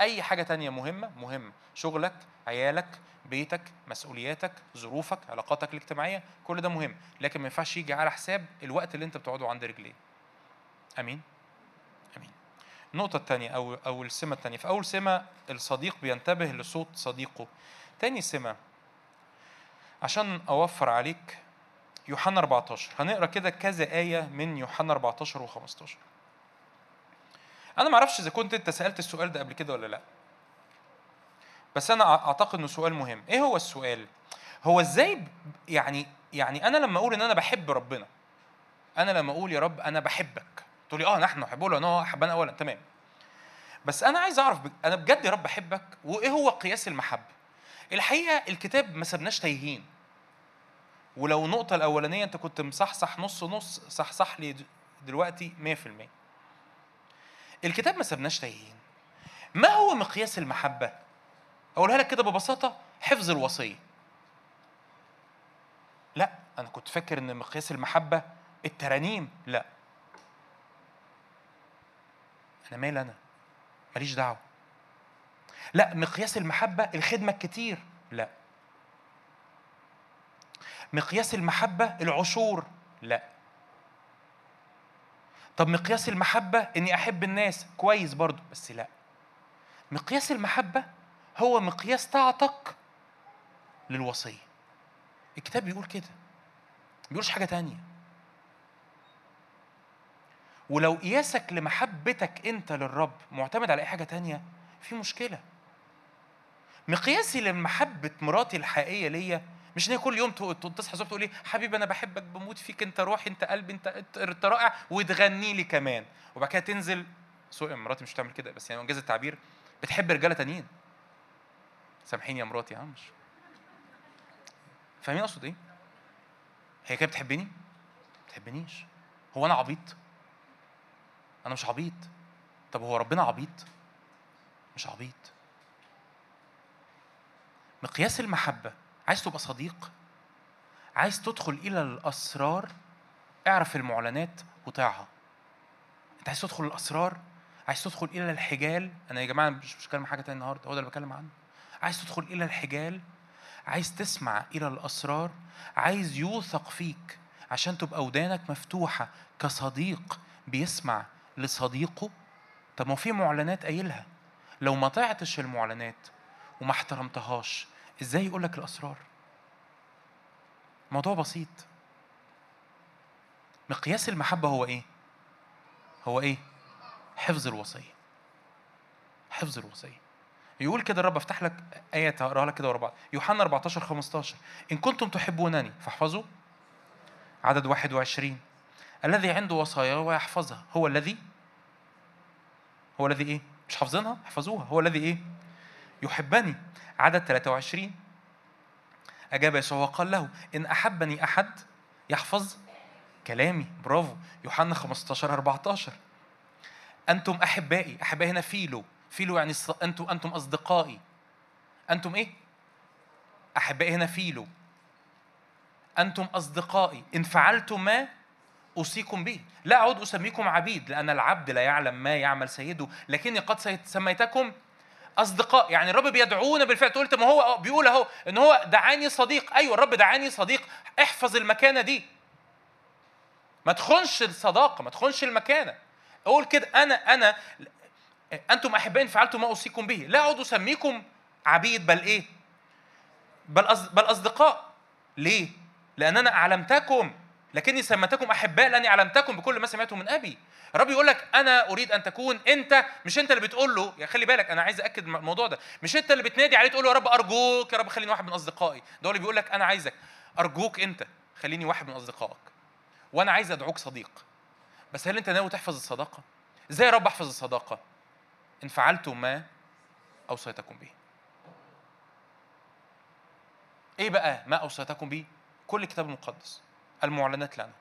أي حاجة تانية مهمة مهمه شغلك عيالك بيتك مسؤولياتك ظروفك علاقاتك الاجتماعية كل ده مهم. لكن ما ينفعش يجي على حساب الوقت اللي أنت بتقعده عند رجليه. أمين؟ أمين. النقطه الثانية أو أو السمة الثانية في أول سمة الصديق بينتبه لصوت صديقه. تاني سمة عشان أوفر عليك يوحنا 14 هنقرأ كده كذا آية من يوحنا 14 و15 أنا ما أعرفش إذا كنت أنت سألت السؤال ده قبل كده ولا لأ. بس أنا أعتقد إنه سؤال مهم. إيه هو السؤال؟ هو إزاي يعني يعني أنا لما أقول إن أنا بحب ربنا أنا لما أقول يا رب أنا بحبك تقول لي آه نحن نحبه لأنه حبنا اولا تمام. بس أنا عايز أعرف أنا بجد يا رب بحبك وإيه هو قياس المحبة؟ الحقيقة الكتاب ما سبناش تايهين. ولو النقطة الأولانية أنت كنت مصحصح نص نص صحصح لي دلوقتي 100% الكتاب ما سبناش تايهين. ما هو مقياس المحبة؟ أقولها لك كده ببساطة حفظ الوصية. لا أنا كنت فاكر إن مقياس المحبة الترانيم لا. أنا مال أنا؟ ماليش دعوة. لا مقياس المحبة الخدمة الكتير لا. مقياس المحبة العشور؟ لا. طب مقياس المحبة إني أحب الناس كويس برضو؟ بس لا. مقياس المحبة هو مقياس طاعتك للوصية. الكتاب بيقول كده. بيقولش حاجة تانية. ولو قياسك لمحبتك أنت للرب معتمد على أي حاجة تانية في مشكلة. مقياسي لمحبة مراتي الحقيقية ليا مش إن هي كل يوم تصحى الصبح تقول لي حبيبي أنا بحبك بموت فيك أنت روحي أنت قلبي أنت أنت رائع وتغني لي كمان وبعد كده تنزل سوء مراتي مش بتعمل كده بس يعني إنجاز التعبير بتحب رجاله تانيين سامحيني يا مراتي ها مش فاهمين أقصد إيه؟ هي كده بتحبني؟ ما بتحبنيش هو أنا عبيط؟ أنا مش عبيط طب هو ربنا عبيط؟ مش عبيط مقياس المحبة عايز تبقى صديق؟ عايز تدخل إلى الأسرار؟ اعرف المعلنات وطيعها. أنت عايز تدخل الأسرار؟ عايز تدخل إلى الحجال؟ أنا يا جماعة مش بتكلم حاجة تاني النهاردة هو ده اللي بتكلم عنه. عايز تدخل إلى الحجال؟ عايز تسمع إلى الأسرار؟ عايز يوثق فيك عشان تبقى ودانك مفتوحة كصديق بيسمع لصديقه؟ طب ما في معلنات قايلها. لو ما طعتش المعلنات وما احترمتهاش إزاي يقول لك الأسرار؟ موضوع بسيط. مقياس المحبة هو إيه؟ هو إيه؟ حفظ الوصية. حفظ الوصية. يقول كده الرب أفتح لك آية هقراها لك كده ورا بعض. يوحنا 14 15 إن كنتم تحبونني فاحفظوا. عدد 21 الذي عنده وصايا ويحفظها هو الذي؟ هو الذي إيه؟ مش حافظينها؟ احفظوها. هو الذي إيه؟ يحبني. عدد 23 أجاب يسوع وقال له إن أحبني أحد يحفظ كلامي. برافو. يوحنا 15 14 أنتم أحبائي. أحبائي هنا φίλοι. φίλοι يعني أنتم أنتم أصدقائي. أنتم إيه؟ أحبائي هنا φίλοι. أنتم أصدقائي. إن فعلتم ما أوصيكم به. لا أعود أسميكم عبيد لأن العبد لا يعلم ما يعمل سيده لكني قد سميتكم أصدقاء يعني الرب بيدعونا بالفعل. قلت ما هو بيقول أهو إن هو دعاني صديق. أيوه الرب دعاني صديق. احفظ المكانة دي. ما تخونش الصداقة ما تخونش المكانة. أقول كده أنا أنا أنتم أحبائي فعلتم ما أوصيكم به. لا اعود أسميكم عبيد بل إيه؟ بل بل أصدقاء. ليه؟ لأن أنا أعلمتكم لكني سميتكم أحباء لأني علمتكم بكل ما سمعته من أبي. الرب يقول لك أنا أريد أن تكون أنت مش أنت اللي بتقول له يا خلي بالك أنا عايز اكد الموضوع ده مش أنت اللي بتنادي عليه تقول له يا رب أرجوك يا رب خليني واحد من أصدقائي ده هو اللي بيقول لك أنا عايزك. أرجوك أنت خليني واحد من أصدقائك. وأنا عايز أدعوك صديق. بس هل أنت ناوي تحفظ الصداقة؟ إزاي يا رب أحفظ الصداقة؟ إن فعلتم ما أوصيتكم به. إيه بقى ما أوصيتكم به؟ كل الكتاب المقدس المعلنات لنا.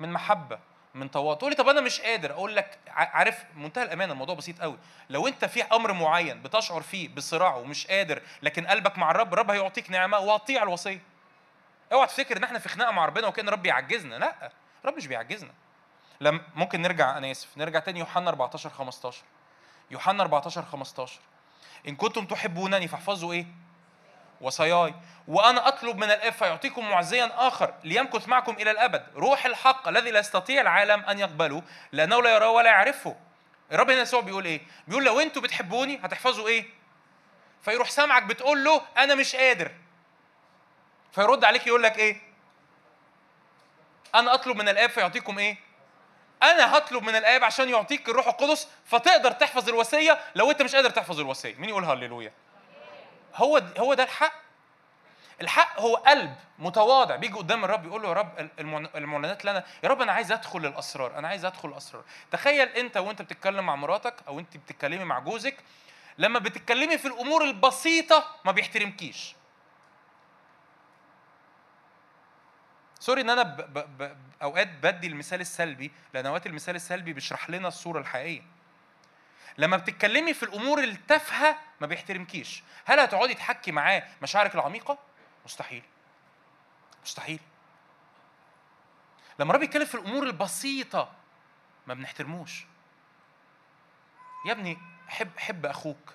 من محبة من تواضع تقول لي طب أنا مش قادر. أقول لك عارف منتهى الأمانة الموضوع بسيط قوي. لو أنت في أمر معين بتشعر فيه بصراع ومش قادر لكن قلبك مع الرب الرب هيعطيك نعمة وهتطيع الوصية. اوعى تفتكر إن إحنا في خناقة مع ربنا وكأن الرب يعجزنا. لأ الرب مش بيعجزنا. لما ممكن نرجع أنا آسف نرجع تاني يوحنا 14 15 يوحنا 14 15 إن كنتم تحبونني فاحفظوا إيه؟ وصاياي وأنا أطلب من الاب فيعطيكم معزيا آخر ليمكث معكم إلى الأبد. روح الحق الذي لا يستطيع العالم أن يقبله. لأنه لا يراه ولا يعرفه. الرب هنا يسوع بيقول إيه؟ بيقول لو أنتوا بتحبوني هتحفظوا إيه؟ فيروح سامعك بتقول له أنا مش قادر. فيرد عليك يقول لك إيه؟ أنا أطلب من الاب فيعطيكم إيه؟ أنا هطلب من الآب عشان يعطيك الروح القدس. فتقدر تحفظ الوصية لو أنت مش قادر تحفظ الوصية. مين يقول هللويا؟ هو هو ده الحق. الحق هو قلب متواضع. بيجي قدام الرب يقول له يا رب المعلنات لنا يا رب أنا عايز أدخل الأسرار. أنا عايز أدخل الأسرار. تخيل أنت وأنت بتتكلم مع مراتك أو أنت بتتكلمي مع جوزك لما بتتكلمي في الأمور البسيطة ما بيحترمكيش. سوري إن أنا ب ب ب أوقات بدي المثال السلبي لأن أوقات المثال السلبي بيشرح لنا الصورة الحقيقية. لما بتتكلمي في الأمور التافهة ما بيحترمكيش. هل هتقعدي تحكي معاه مشاعرك العميقة؟ مستحيل. مستحيل. لما ربي يتكلم في الأمور البسيطة ما بنحترموش. يا ابني حب حب أخوك.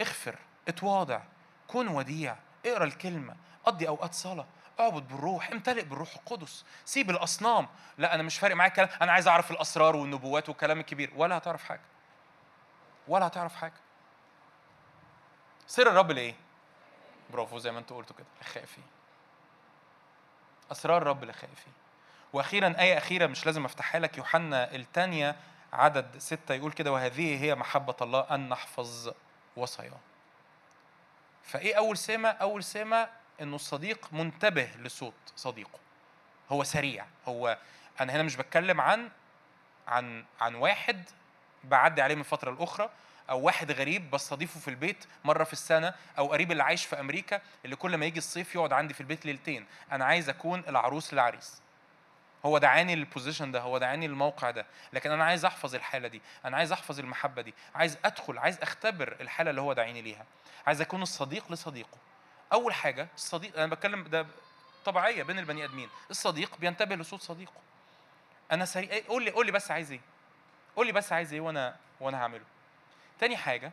اغفر اتواضع. كن وديع. اقرأ الكلمة. قضي أوقات صلاة. اعبد بالروح. امتلئ بالروح القدس. سيب الأصنام. لا أنا مش فارق معايا الكلام. أنا عايز أعرف الأسرار والنبوات والكلام الكبير. ولا هتعرف حاجة. ولا هتعرف حاجة. سر الرب لإيه؟ برافو زي ما أنتوا قلتوا كده لخائفين أسرار الرب لخائفين وأخيرا آية أخيرة مش لازم أفتحها لك يوحنا الثانية عدد ستة يقول كده وهذه هي محبة الله أن نحفظ وصاياه. فإيه أول سمة؟ أول سمة إنه الصديق منتبه لصوت صديقه. هو سريع هو أنا هنا مش بتكلم عن عن عن واحد بعدي عليه من فترة لأخرى أو واحد غريب بستضيفه في البيت مرة في السنة أو قريب اللي عايش في أمريكا اللي كل ما يجي الصيف يقعد عندي في البيت ليلتين. أنا عايز أكون العروس للعريس هو دعاني للبوزيشن ده هو دعاني للموقع ده. لكن أنا عايز أحفظ الحالة دي أنا عايز أحفظ المحبة دي عايز أدخل عايز أختبر الحالة اللي هو دعيني ليها. عايز أكون الصديق لصديقه. أول حاجة الصديق أنا بتكلم ده طبيعية بين البني آدمين. الصديق بينتبه لصوت صديقه. أنا سريع قول لي قول لي بس عايز إيه؟ قول لي بس عايز إيه وأنا وأنا هعمله. تاني حاجة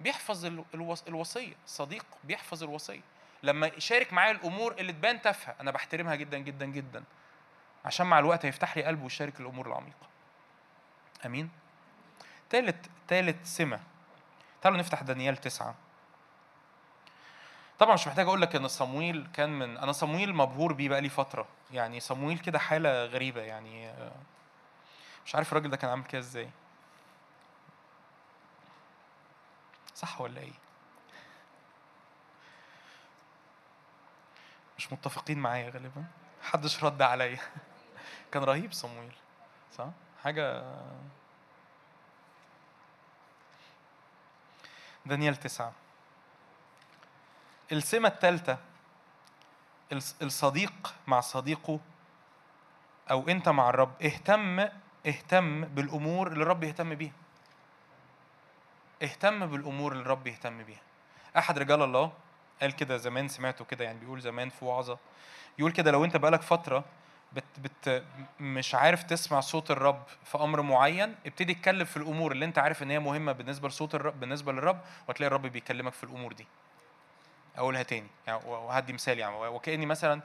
بيحفظ الوصية. صديق بيحفظ الوصية. لما يشارك معايا الأمور اللي تبان تافهة أنا بحترمها جدا جدا جدا. عشان مع الوقت هيفتح لي قلبه ويشارك الأمور العميقة. أمين؟ تالت تالت سمة. تعالوا نفتح دانيال تسعة. طبعا مش محتاج أقول لك إن صمويل كان من أنا صمويل مبهور بيه بقالي فترة. يعني صمويل كده حالة غريبة يعني مش عارف الراجل ده كان عامل كده إزاي. صح ولا إيه؟ مش متفقين معايا غالبا. محدش رد عليا. كان رهيب صمويل. صح؟ حاجة دانيال تسعة. السمة الثالثة الصديق مع صديقه أو أنت مع الرب. اهتم اهتم بالأمور اللي الرب يهتم بيها. اهتم بالأمور اللي الرب يهتم بيها. أحد رجال الله قال كده زمان سمعته كده يعني بيقول زمان في وعظة. يقول كده لو أنت بقالك فترة بت بت مش عارف تسمع صوت الرب في أمر معين ابتدي اتكلم في الأمور اللي أنت عارف إن هي مهمة بالنسبة لصوت الرب بالنسبة للرب وتلاقي الرب بيكلمك في الأمور دي. أقولها تاني. يعني وهدي مثال يعني. وكأني مثلا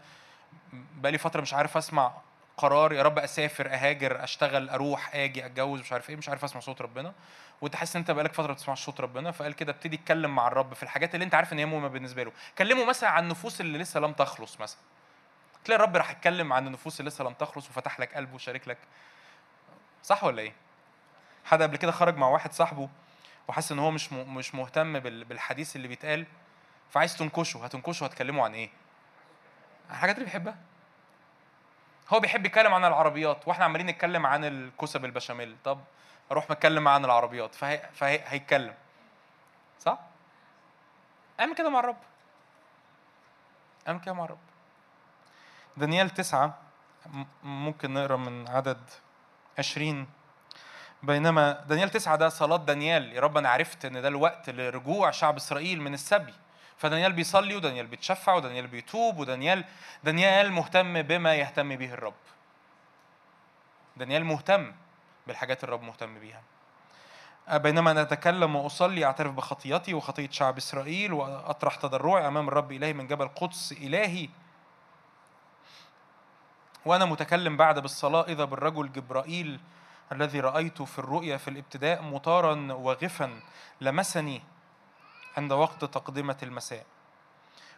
بقالي فترة مش عارف أسمع قرار يا رب أسافر أهاجر أشتغل أروح آجي أتجوز مش عارف إيه مش عارف أسمع صوت ربنا. وانت حاسس إن أنت بقالك فترة ما بتسمعش صوت ربنا فقال كده ابتدي اتكلم مع الرب في الحاجات اللي أنت عارف إن هي مهمة بالنسبة له. كلمه مثلا عن النفوس اللي لسه لم تخلص مثلا. تلاقي الرب راح يتكلم عن النفوس اللي لسه لم تخلص وفتح لك قلبه وشارك لك. صح ولا إيه؟ حد قبل كده خرج مع واحد صاحبه وحس إن هو مش مش مهتم بالحديث اللي بيتقال فعايز تنكشه. هتنكشه هتكلمه عن إيه؟ الحاجات اللي بيحبها. هو بيحب يتكلم عن العربيات وإحنا عمالين نتكلم عن الكوسة بالبشاميل. طب أروح متكلم عن العربيات فهي فهي هيتكلم. صح؟ اعمل كده مع الرب. اعمل كده مع الرب. دانيال تسعة ممكن نقرأ من عدد عشرين. بينما دانيال تسعة ده صلاة دانيال. يا رب أنا عرفت إن ده الوقت لرجوع شعب إسرائيل من السبي. فدانيال بيصلي ودانيال بيتشفع ودانيال بيتوب ودانيال دانيال مهتم بما يهتم به الرب. دانيال مهتم بالحاجات الرب مهتم بيها. بينما أنا أتكلم وأصلي أعترف بخطيتي وخطية شعب إسرائيل وأطرح تضرعي أمام الرب إلهي من جبل قدس إلهي. وأنا متكلم بعد بالصلاة إذا بالرجل جبرائيل الذي رأيته في الرؤيا في الابتداء مطارا وغفا لمسني عند وقت تقدمة المساء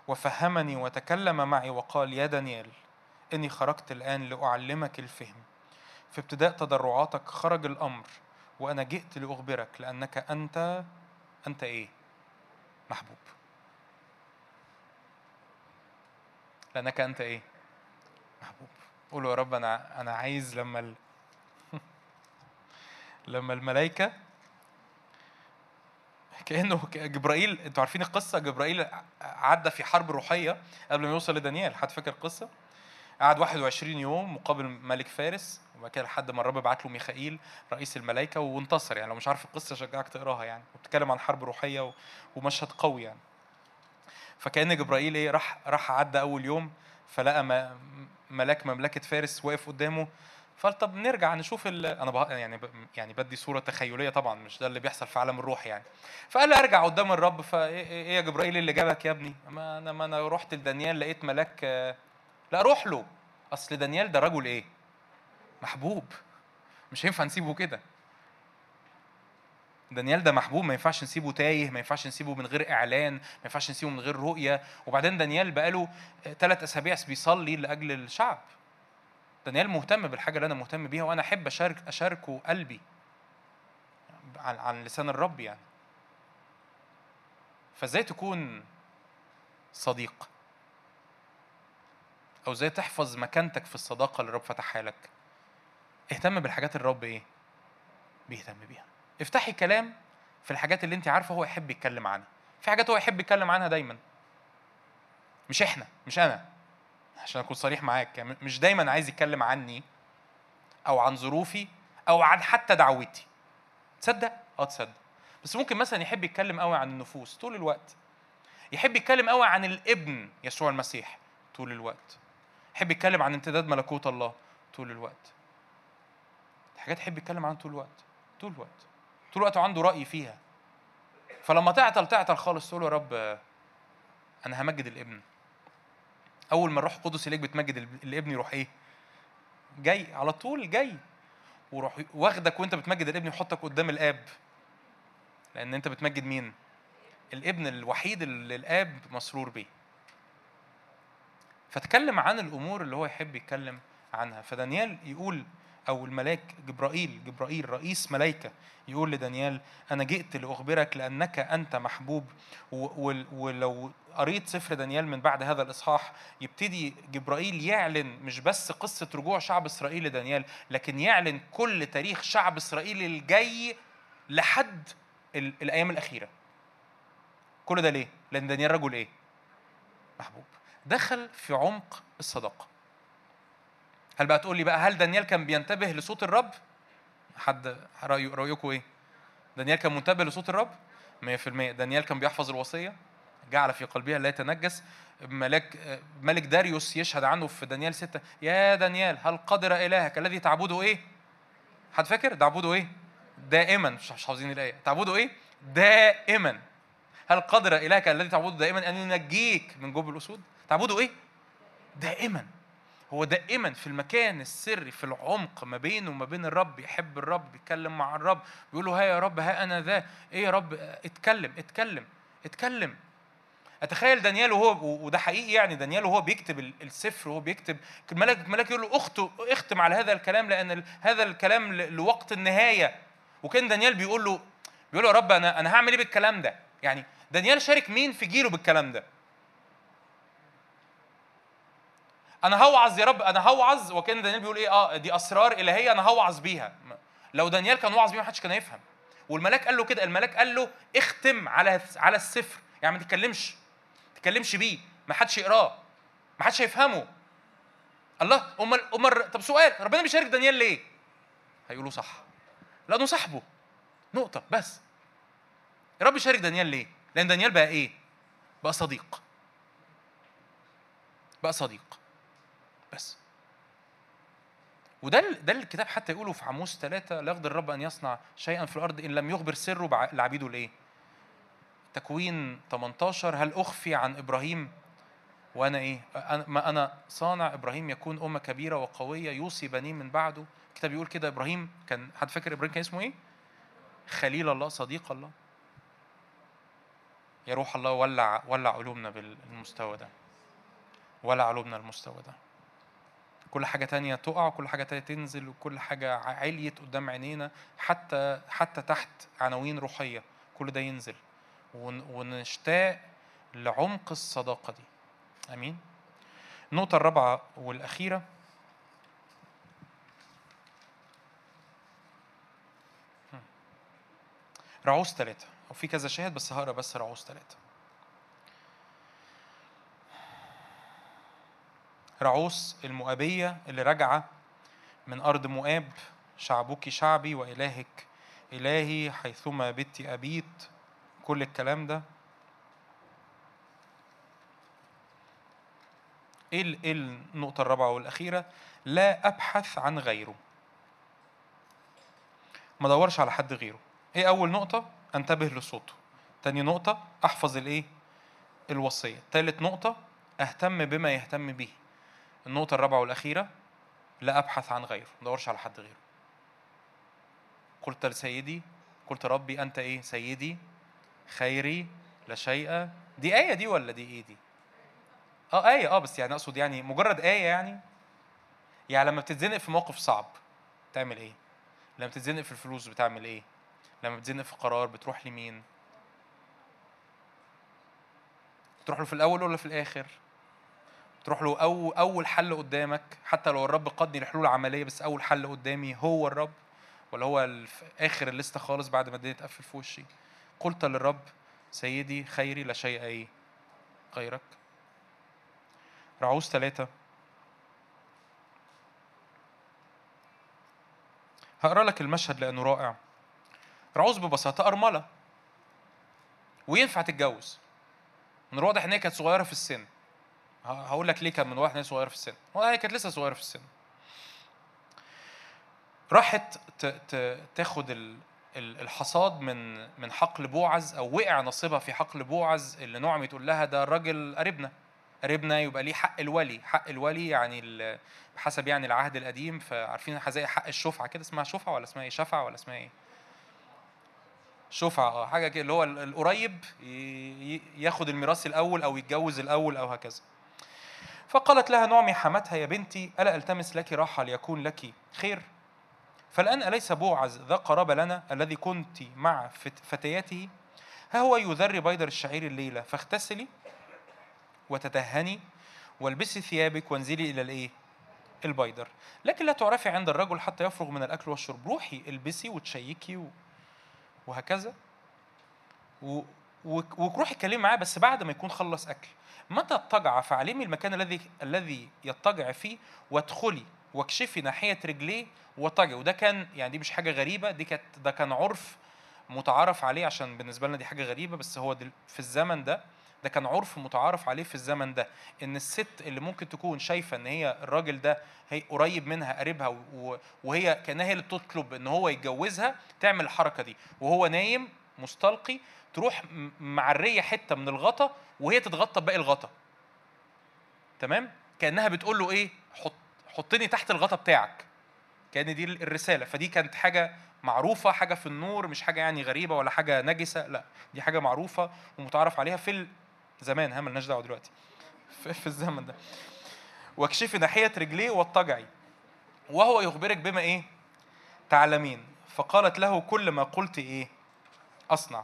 وفهمني وتكلم معي وقال يا دانيال إني خرجت الآن لأعلمك الفهم في ابتداء تضرعاتك خرج الأمر وأنا جئت لأخبرك لأنك أنت أنت إيه؟ محبوب لأنك أنت إيه؟ محبوب قولوا يا رب أنا أنا عايز لما ال... لما الملائكة كأنه جبرائيل أنتوا عارفين القصة؟ جبرائيل عدى في حرب روحية قبل ما يوصل لدانيال حد فاكر القصة؟ قعد 21 يوم مقابل ملك فارس وبعد كده لحد ما الرب بعت له ميخائيل رئيس الملائكة وانتصر يعني. لو مش عارف القصة شجعك تقراها يعني. وبتتكلم عن حرب روحية ومشهد قوي يعني. فكأن جبرائيل إيه راح راح عدى أول يوم فلقى ملاك مملكة فارس واقف قدامه فقال طب نرجع نشوف ال... أنا يعني يعني بدي صورة تخيلية طبعا مش ده اللي بيحصل في عالم الروح يعني. فقال أرجع قدام الرب فايه إيه يا جبرائيل اللي جابك يا ابني؟ ما أنا ما أنا رحت لدانيال لقيت ملاك لا روح له. أصل دانيال ده رجل إيه؟ محبوب. مش هينفع نسيبه كده. دانيال ده محبوب ما ينفعش نسيبه تايه ما ينفعش نسيبه من غير إعلان ما ينفعش نسيبه من غير رؤية. وبعدين دانيال بقاله ثلاث أسابيع بيصلي لأجل الشعب. دانيال مهتم بالحاجة اللي أنا مهتم بيها وأنا أحب أشارك أشاركه قلبي عن عن لسان الرب يعني. فإزاي تكون صديق؟ أو إزاي تحفظ مكانتك في الصداقة اللي الرب فتحها لك؟ اهتم بالحاجات الرب إيه؟ بيهتم بيها. افتحي كلام في الحاجات اللي أنت عارفة هو يحب يتكلم عنها. في حاجات هو يحب يتكلم عنها دايما. مش إحنا مش أنا. عشان أكون صريح معاك يعني مش دايما عايز يتكلم عني أو عن ظروفي أو عن حتى دعوتي. تصدق؟ آه تصدق. بس ممكن مثلا يحب يتكلم قوي عن النفوس طول الوقت. يحب يتكلم قوي عن الابن يسوع المسيح طول الوقت. يحب يتكلم عن امتداد ملكوت الله طول الوقت. حاجات يحب يتكلم عنها طول الوقت طول الوقت. طول الوقت عنده رأي فيها. فلما تعطل تعطل خالص تقول يا رب أنا همجد الابن. أول ما الروح القدس إليك بتمجد الابن يروح إيه؟ جاي على طول جاي وروح واخدك وأنت بتمجد الابن يحطك قدام الآب لأن أنت بتمجد مين؟ الابن الوحيد اللي الآب مسرور بيه فتكلم عن الأمور اللي هو يحب يتكلم عنها فدانيال يقول أو الملاك جبرائيل جبرائيل رئيس ملائكه يقول لدانيال أنا جئت لأخبرك لأنك أنت محبوب ولو قريت سفر دانيال من بعد هذا الإصحاح يبتدي جبرائيل يعلن مش بس قصة رجوع شعب إسرائيل لدانيال لكن يعلن كل تاريخ شعب إسرائيل الجاي لحد الأيام الأخيرة. كل ده ليه؟ لأن دانيال رجل إيه؟ محبوب. دخل في عمق الصداقه هل بقى تقول لي بقى هل دانيال كان بينتبه لصوت الرب حد رأيه رأيكم إيه دانيال كان منتبه لصوت الرب 100% دانيال كان بيحفظ الوصية جعل في قلبها لا يتنجس ملك ملك داريوس يشهد عنه في دانيال ستة يا دانيال هل قدر إلهك الذي تعبده إيه؟ حد فاكر؟ تعبده إيه؟ دائما مش حافظين الآية تعبده إيه؟ دائما هل قدر إلهك الذي تعبده دائما أن ينجيك من جب الأسود؟ تعبده إيه؟ دائما هو دائما في المكان السري في العمق ما بينه وما بين الرب يحب الرب بيتكلم مع الرب بيقول له ها يا رب ها أنا ذا. إيه يا رب؟ اتكلم اتكلم اتكلم. أتخيل دانيال وهو وده حقيقي يعني دانيال وهو بيكتب السفر وهو بيكتب الملاك الملاك يقول له اختم اختم على هذا الكلام لأن هذا الكلام لوقت النهاية. وكان دانيال بيقول له بيقول له يا رب أنا أنا هعمل إيه بالكلام ده؟ يعني دانيال شارك مين في جيله بالكلام ده؟ أنا هوعظ يا رب أنا هوعظ. وكان دانيال بيقول إيه؟ آه دي أسرار إلهية أنا هوعظ بيها. لو دانيال كان وعظ بيها محدش كان هيفهم. والملاك قال له كده الملاك قال له اختم على على السفر. يعني ما تتكلمش ما تتكلمش بيه ما حدش يقراه ما حدش هيفهمه. الله امال امال طب سؤال ربنا بيشارك دانيال ليه؟ هيقولوا صح. لأنه صاحبه نقطة بس. الرب يشارك دانيال ليه؟ لأن دانيال بقى إيه؟ بقى صديق. بقى صديق. بس وده ده الكتاب حتى يقوله في عموس ثلاثة لا يقدر الرب أن يصنع شيئا في الأرض إن لم يخبر سره لعبيده الإيه؟ تكوين 18 هل أخفي عن إبراهيم وأنا إيه؟ أنا ما أنا صانع إبراهيم يكون أمة كبيرة وقوية يوصي بنيه من بعده الكتاب يقول كده إبراهيم كان حد فاكر إبراهيم كان اسمه إيه؟ خليل الله صديق الله يا روح الله ولع ولع علومنا بالمستوى ده ولع علومنا المستوى ده كل حاجة تانية تقع وكل حاجة تانية تنزل وكل حاجة عليت قدام عينينا حتى حتى تحت عناوين روحية كل ده ينزل. ونشتاق لعمق الصداقة دي. أمين. النقطة الرابعة والأخيرة. رعوز ثلاثة وفي كذا شاهد بس هقرأ بس رعوز ثلاثة رعوس المؤابية اللي راجعة من أرض مؤاب شعبك شعبي وإلهك إلهي حيثما بت أبيت. كل الكلام ده. إيه, إيه النقطة الرابعة والأخيرة؟ لا أبحث عن غيره. ما دورش على حد غيره. إيه أول نقطة؟ أنتبه لصوته. تاني نقطة أحفظ الإيه؟ الوصية. تالت نقطة أهتم بما يهتم به. النقطة الرابعة والأخيرة لا أبحث عن غيره ما أدورش على حد غيره. قلت لسيدي قلت ربي أنت إيه؟ سيدي خيري لا شيء. دي آية دي ولا دي إيه دي؟ آه آية آه بس يعني أقصد يعني مجرد آية يعني. يعني لما بتتزنق في موقف صعب تعمل إيه؟ لما بتتزنق في الفلوس بتعمل إيه؟ لما بتزنق في قرار بتروح لمين؟ بتروح له في الأول ولا في الآخر؟ تروح له أو أول حل قدامك حتى لو الرب قدني لحلول عملية بس أول حل قدامي هو الرب ولا هو آخر الليستة خالص بعد ما الدنيا تقفل في وشي. قلت للرب سيدي خيري لا شيء أي. غيرك؟ رعوز ثلاثة هقرأ لك المشهد لأنه رائع. رعوز ببساطة أرملة. وينفع تتجوز. من الواضح إن هي كانت صغيرة في السن. هقول لك ليه كان من واحد صغير في السن. هي كانت لسه صغيرة في السن. راحت تاخد الحصاد من من حقل بوعز أو وقع نصيبها في حقل بوعز اللي نعمي تقول لها ده الراجل قريبنا. قريبنا يبقى ليه حق الولي. حق الولي يعني بحسب يعني العهد القديم. فعارفين زي حق الشفعة كده اسمها شفعة ولا اسمها إيه؟ شفعة ولا اسمها إيه؟ شفعة آه حاجة كده اللي هو القريب ياخد الميراث الأول أو يتجوز الأول أو هكذا. فقالت لها نعمي حمتها يا بنتي ألا ألتمس لك راحة ليكون لك خير؟ فالآن أليس بوعز ذا قرابة لنا الذي كنت مع فتياته؟ ها هو يذر بيدر الشعير الليلة فاغتسلي وتدهني والبسي ثيابك وانزلي إلى الإيه؟ البيدر لكن لا تعرفي عند الرجل حتى يفرغ من الأكل والشرب. روحي البسي وتشيكي وهكذا. وروحي اتكلمي معاه بس بعد ما يكون خلص أكل. متى اضطجع فاعلمي المكان الذي الذي يضطجع فيه وادخلي واكشفي ناحية رجليه واضطجعي وده كان يعني دي مش حاجة غريبة دي كانت ده كان عرف متعارف عليه عشان بالنسبة لنا دي حاجة غريبة بس هو في الزمن ده ده كان عرف متعارف عليه في الزمن ده. إن الست اللي ممكن تكون شايفة إن هي الراجل ده هي قريب منها قريبها وهي كأنها هي اللي بتطلب إن هو يتجوزها تعمل الحركة دي. وهو نايم مستلقي تروح معرية حتة من الغطا وهي تتغطى بباقي الغطا. تمام؟ كأنها بتقول له إيه؟ حط حطني تحت الغطا بتاعك. كأن دي الرسالة. فدي كانت حاجة معروفة حاجة في النور مش حاجة يعني غريبة ولا حاجة نجسة لا. دي حاجة معروفة ومتعارف عليها في زمان ها ملناش دعوة دلوقتي. في, الزمن ده. واكشفي ناحية رجليه واضطجعي وهو يخبرك بما إيه؟ تعلمين. فقالت له كل ما قلت إيه؟ أصنع.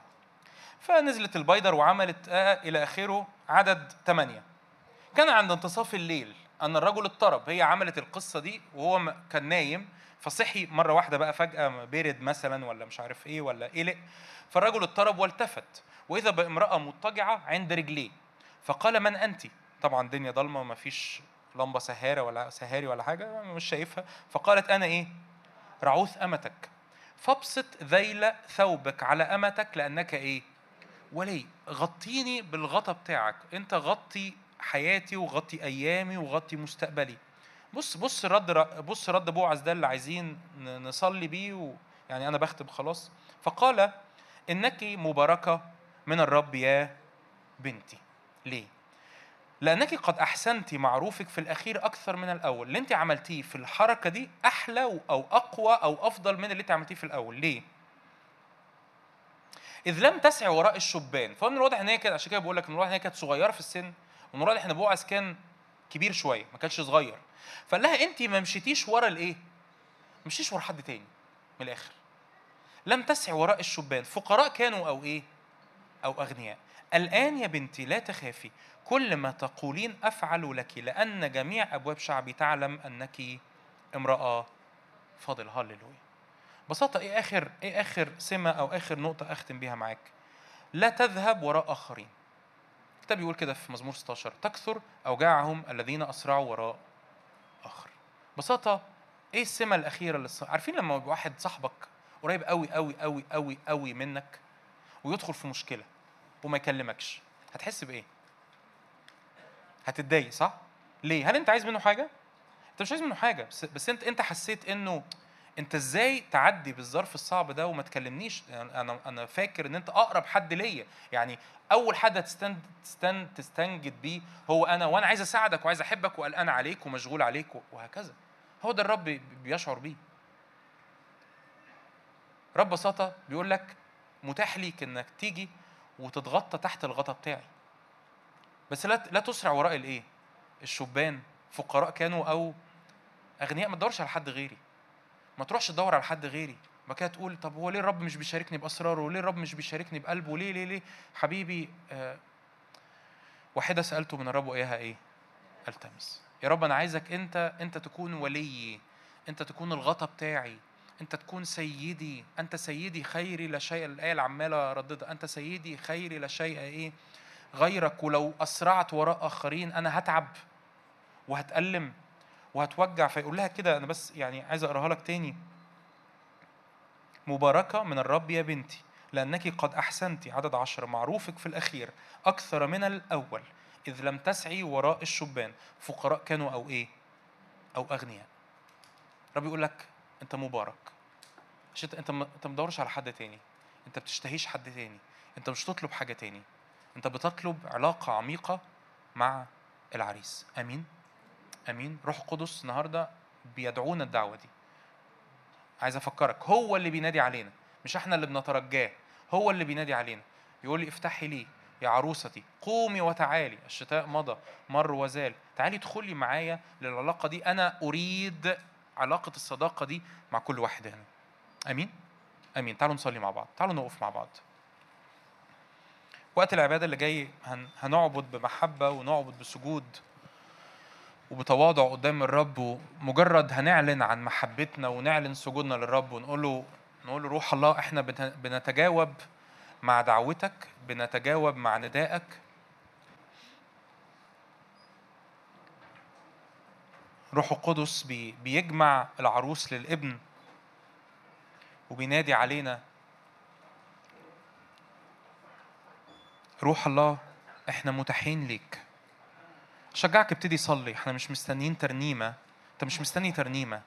فنزلت البيدر وعملت آه إلى آخره عدد ثمانية. كان عند انتصاف الليل أن الرجل اضطرب. هي عملت القصة دي وهو كان نايم. فصحي مرة واحدة بقى فجأة برد مثلا ولا مش عارف إيه ولا قلق. فالرجل اضطرب والتفت. وإذا بامرأة مضطجعة عند رجليه. فقال من أنت؟ طبعا الدنيا ضلمة وما فيش لمبة سهارة ولا سهاري ولا حاجة مش شايفها. فقالت أنا إيه؟ رعوث أمتك. فابسط ذيل ثوبك على أمتك لأنك إيه؟ ولي غطيني بالغطا بتاعك. أنت غطي حياتي وغطي أيامي وغطي مستقبلي. بص بص رد بص رد بوعز ده اللي عايزين نصلي بيه يعني أنا بختم خلاص. فقال إنك مباركة من الرب يا بنتي. ليه؟ لأنك قد أحسنت معروفك في الأخير أكثر من الأول. اللي أنت عملتيه في الحركة دي أحلى أو أقوى أو أفضل من اللي أنت عملتيه في الأول. ليه؟ إذ لم تسعي وراء الشبان. فمن الواضح إن هي كده عشان كده بقول لك من الواضح إن هي كانت صغيرة في السن ومن الواضح إن بوعز كان كبير شوية ما كانش صغير. فقال لها أنت ما مشيتيش ورا الإيه؟ ما مشيتيش ورا حد تاني. من الآخر. لم تسعي وراء الشبان. فقراء كانوا أو إيه؟ أو أغنياء. الآن يا بنتي لا تخافي. كل ما تقولين أفعل لك لأن جميع أبواب شعبي تعلم أنك امرأة. فاضل هللويا. ببساطة إيه آخر إيه آخر سمة أو آخر نقطة أختم بيها معاك؟ لا تذهب وراء آخرين. الكتاب بيقول كده في مزمور 16 تكثر أوجاعهم الذين أسرعوا وراء آخر. ببساطة إيه السمة الأخيرة اللي عارفين لما يبقى واحد صاحبك قريب قوي قوي قوي قوي قوي منك ويدخل في مشكلة وما يكلمكش هتحس بإيه؟ هتتضايق صح؟ ليه؟ هل انت عايز منه حاجة؟ انت مش عايز منه حاجة بس, بس انت انت حسيت انه انت إزاي تعدي بالظرف الصعب ده وما تكلمنيش؟ يعني أنا أنا فاكر ان انت اقرب حد ليا. يعني أول حد هتستند تستند تستنجد بيه هو أنا وأنا عايز أساعدك وعايز أحبك وقلقان عليك ومشغول عليك وهكذا. هو ده الرب بيشعر بيه. رب ببساطه بيقول لك متاح ليك إنك تيجي وتتغطى تحت الغطا بتاعي. بس لا لا تسرع وراء الايه؟ الشبان فقراء كانوا أو أغنياء. ما تدورش على حد غيري. ما تروحش تدور على حد غيري. ما كده تقول طب هو ليه الرب مش بيشاركني بأسراره؟ وليه الرب مش بيشاركني بقلبه؟ ليه ليه ليه؟ حبيبي آه واحدة سألته من الرب واياها إيه؟ ألتمس. يا رب أنا عايزك أنت أنت تكون ولي أنت تكون الغطا بتاعي. أنت تكون سيدي. أنت سيدي خيري لا شيء الآية اللي عماله ارددها أنت سيدي خيري لا شيء إيه؟ غيرك ولو أسرعت وراء آخرين أنا هتعب وهتألم وهتوجع. فيقول لها كده أنا بس يعني عايز أقراها لك تاني. مباركة من الرب يا بنتي لأنك قد أحسنت عدد عشر معروفك في الأخير أكثر من الأول إذ لم تسعي وراء الشبان. فقراء كانوا أو إيه؟ أو أغنياء. رب يقول لك أنت مبارك. عشان أنت أنت مدورش على حد تاني. أنت بتشتهيش حد تاني. أنت مش تطلب حاجة تاني. أنت بتطلب علاقة عميقة مع العريس. أمين. آمين. روح القدس النهارده بيدعونا الدعوة دي. عايز أفكرك هو اللي بينادي علينا مش إحنا اللي بنترجاه هو اللي بينادي علينا. يقول لي افتحي لي يا عروستي قومي وتعالي. الشتاء مضى مر وزال. تعالي ادخلي معايا للعلاقة دي. أنا أريد علاقة الصداقة دي مع كل واحد هنا. آمين. آمين. تعالوا نصلي مع بعض. تعالوا نقف مع بعض. وقت العبادة اللي جاي هنعبد بمحبة ونعبد بسجود وبتواضع قدام الرب ومجرد هنعلن عن محبتنا ونعلن سجودنا للرب ونقول له نقول له روح الله إحنا بنتجاوب مع دعوتك بنتجاوب مع ندائك. روح القدس بيجمع العروس للابن وبينادي علينا روح الله إحنا متاحين ليك. شجعك ابتدي صلي. إحنا مش مستنيين ترنيمة. أنت مش مستني ترنيمة.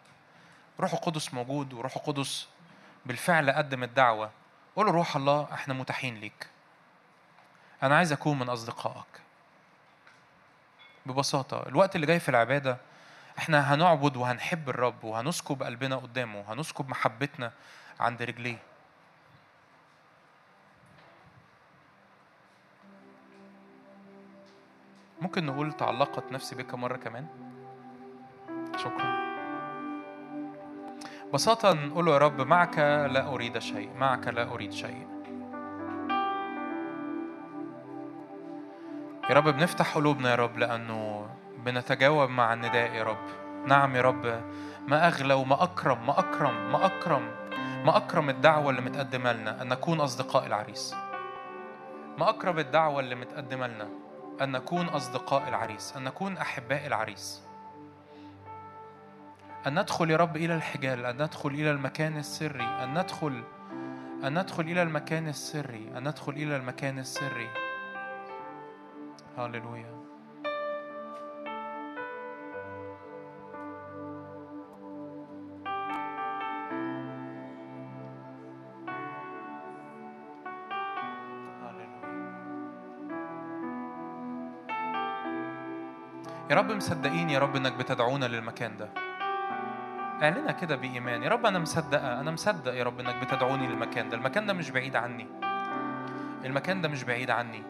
روح القدس موجود وروح القدس بالفعل قدم الدعوة. قول روح الله إحنا متاحين ليك. أنا عايز أكون من أصدقائك. ببساطة الوقت اللي جاي في العبادة إحنا هنعبد وهنحب الرب وهنسكب قلبنا قدامه وهنسكب محبتنا عند رجليه. ممكن نقول تعلقت نفسي بك مرة كمان؟ شكرا. بساطة نقول يا رب معك لا أريد شيء معك لا أريد شيء. يا رب بنفتح قلوبنا يا رب لأنه بنتجاوب مع النداء يا رب. نعم يا رب ما أغلى وما أكرم ما أكرم ما أكرم ما أكرم الدعوة اللي متقدمة لنا أن نكون أصدقاء العريس. ما أكرم الدعوة اللي متقدمة لنا. أن نكون أصدقاء العريس أن نكون أحباء العريس. أن ندخل يا رب إلى الحجال أن ندخل إلى المكان السري أن ندخل أن ندخل إلى المكان السري أن ندخل إلى المكان السري. هللويا. يا رب مصدقين يا رب إنك بتدعونا للمكان ده. اعلنها كده بإيمان. يا رب أنا مصدقة أنا مصدق يا رب إنك بتدعوني للمكان ده. المكان ده مش بعيد عني. المكان ده مش بعيد عني.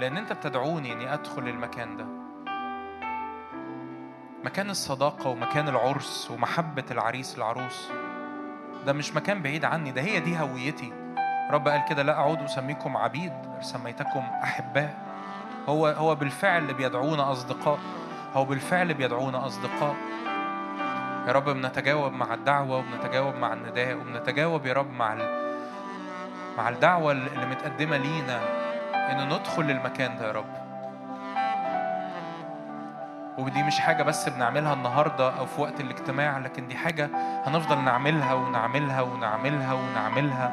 لأن أنت بتدعوني إني أدخل المكان ده. مكان الصداقة ومكان العرس ومحبة العريس العروس. ده مش مكان بعيد عني ده هي دي هويتي. رب قال كده لا أعود أسميكم عبيد سميتكم أحباء. هو هو بالفعل بيدعونا أصدقاء. هو بالفعل بيدعونا أصدقاء. يا رب بنتجاوب مع الدعوة وبنتجاوب مع النداء وبنتجاوب يا رب مع مع الدعوة اللي متقدمة لينا إن ندخل للمكان ده يا رب. ودي مش حاجة بس بنعملها النهاردة أو في وقت الاجتماع لكن دي حاجة هنفضل نعملها ونعملها ونعملها ونعملها.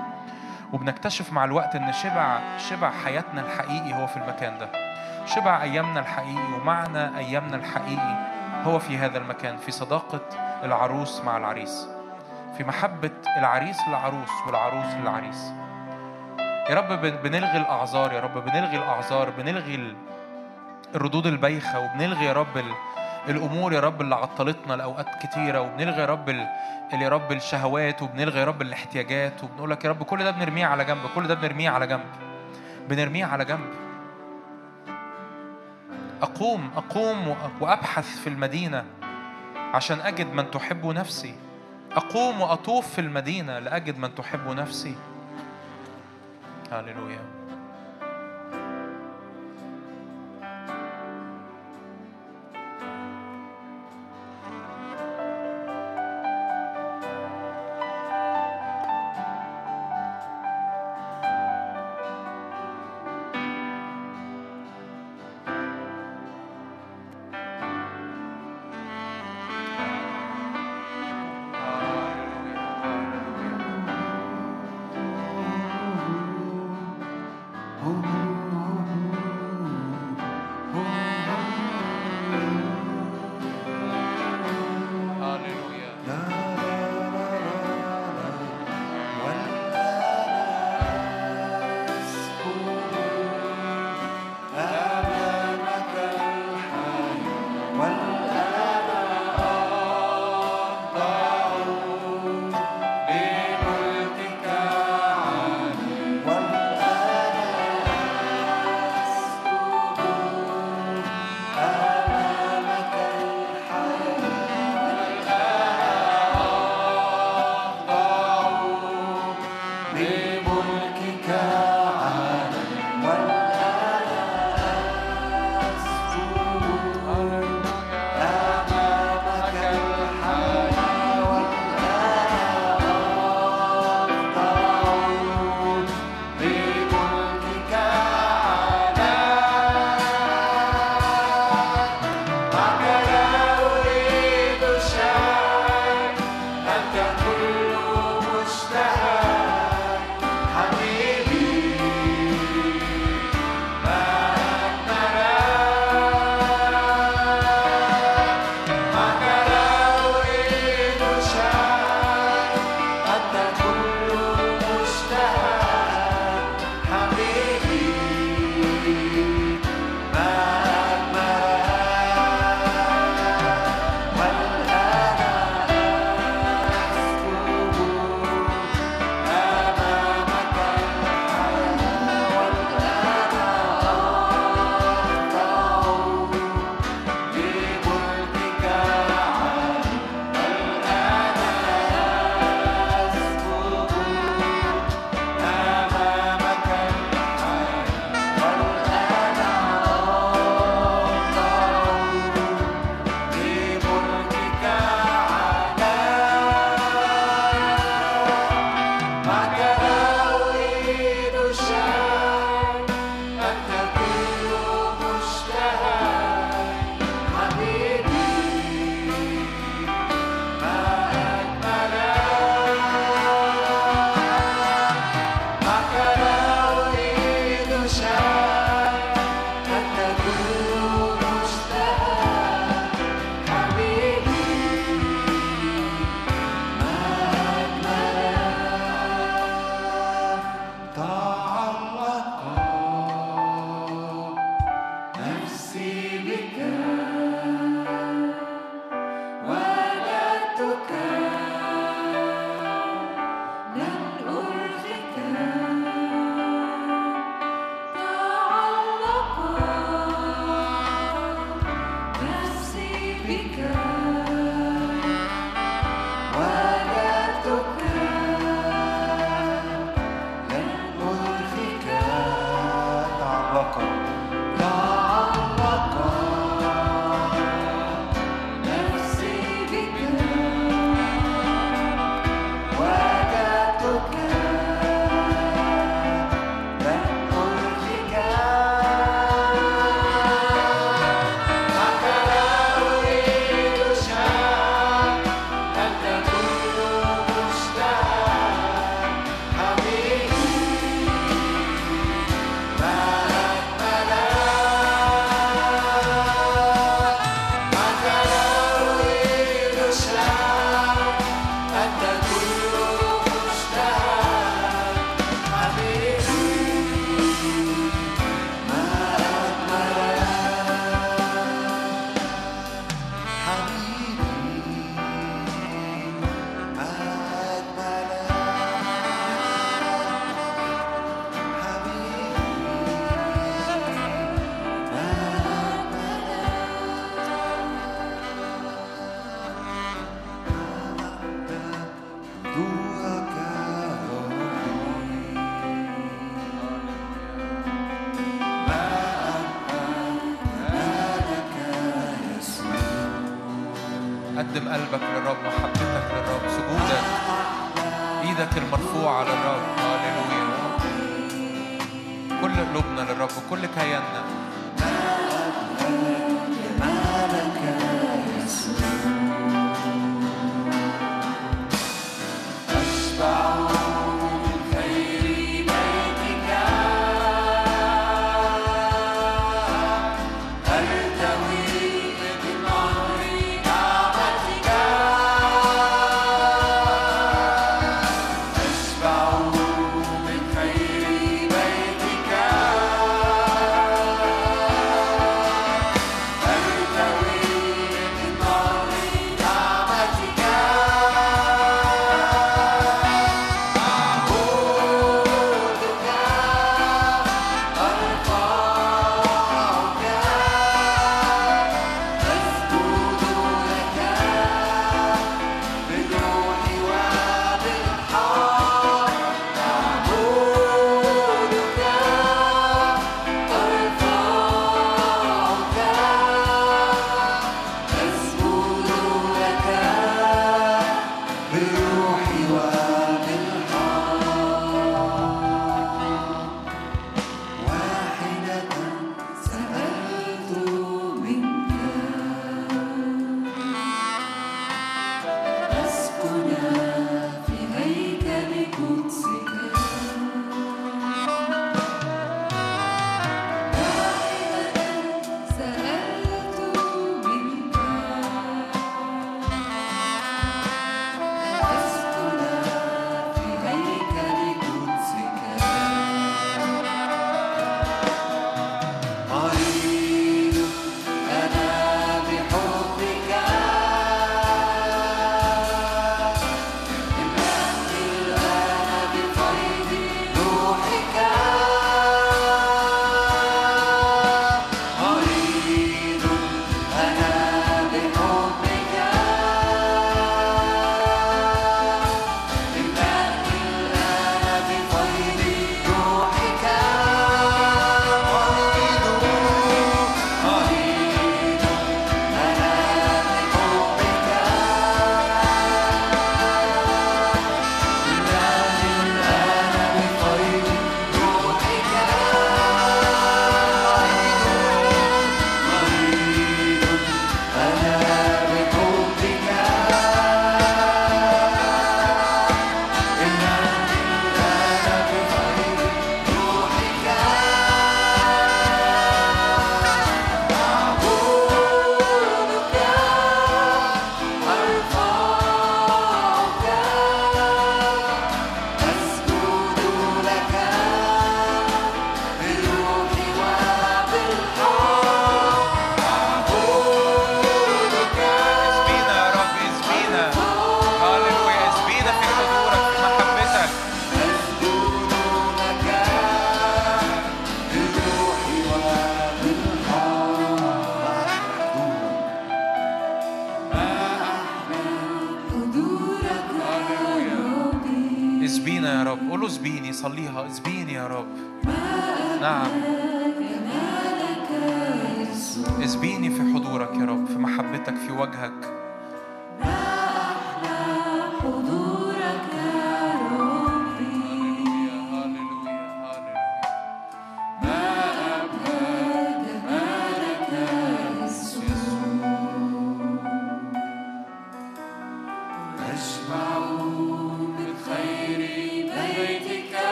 وبنكتشف مع الوقت إن شبع شبع حياتنا الحقيقي هو في المكان ده. شبع أيامنا الحقيقي ومعنى أيامنا الحقيقي هو في هذا المكان في صداقة العروس مع العريس. في محبة العريس للعروس والعروس للعريس. يا رب بنلغي الأعذار يا رب بنلغي الأعذار بنلغي الردود البايخة وبنلغي يا رب الأمور يا رب اللي عطلتنا لأوقات كتيرة وبنلغي يا رب يا رب الشهوات وبنلغي يا رب الاحتياجات وبنقول لك يا رب كل ده بنرميه على جنب كل ده بنرميه على جنب. بنرميه على جنب. أقوم أقوم وأبحث في المدينة عشان أجد من تحب نفسي. أقوم وأطوف في المدينة لأجد من تحب نفسي. هللويا.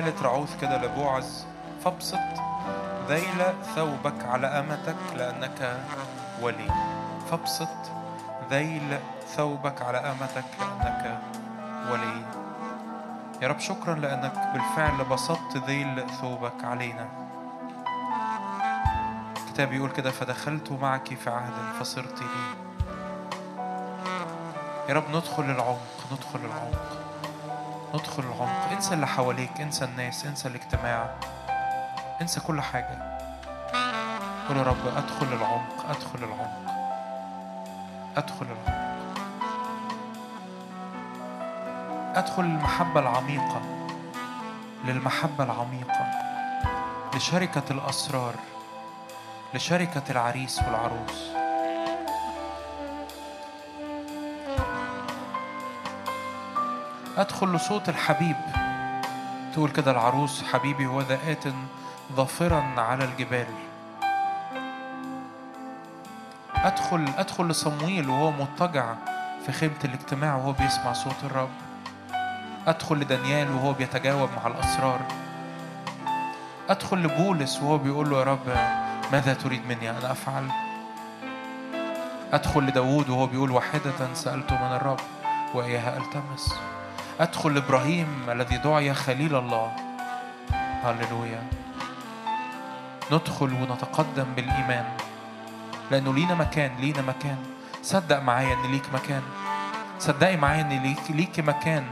قالت رعوث كده لبوعز. فابسط ذيل ثوبك على أمتك لأنك ولي. فابسط ذيل ثوبك على أمتك لأنك ولي. يا رب شكرا لأنك بالفعل بسطت ذيل ثوبك علينا. الكتاب يقول كده فدخلت معك في عهد فصرت لي. يا رب ندخل العمق ندخل العمق. ندخل العمق. انسى اللي حواليك انسى الناس انسى الاجتماع انسى كل حاجة. قول يا رب أدخل العمق أدخل العمق أدخل العمق. أدخل المحبة العميقة للمحبة العميقة لشركة الأسرار لشركة العريس والعروس. أدخل لصوت الحبيب. تقول كده العروس حبيبي هو ذا آت ظافرا على الجبال. أدخل أدخل لصمويل وهو مضطجع في خيمة الاجتماع وهو بيسمع صوت الرب. أدخل لدانيال وهو بيتجاوب مع الأسرار. أدخل لبولس وهو بيقول له يا رب ماذا تريد مني أن أفعل؟ أدخل لداود وهو بيقول واحدة سألت من الرب وإياها ألتمس. أدخل لإبراهيم الذي دعي خليل الله. هللويا. ندخل ونتقدم بالإيمان. لأنه لينا مكان لينا مكان. صدق معايا إن ليك مكان. صدقي معايا إن ليك ليك مكان.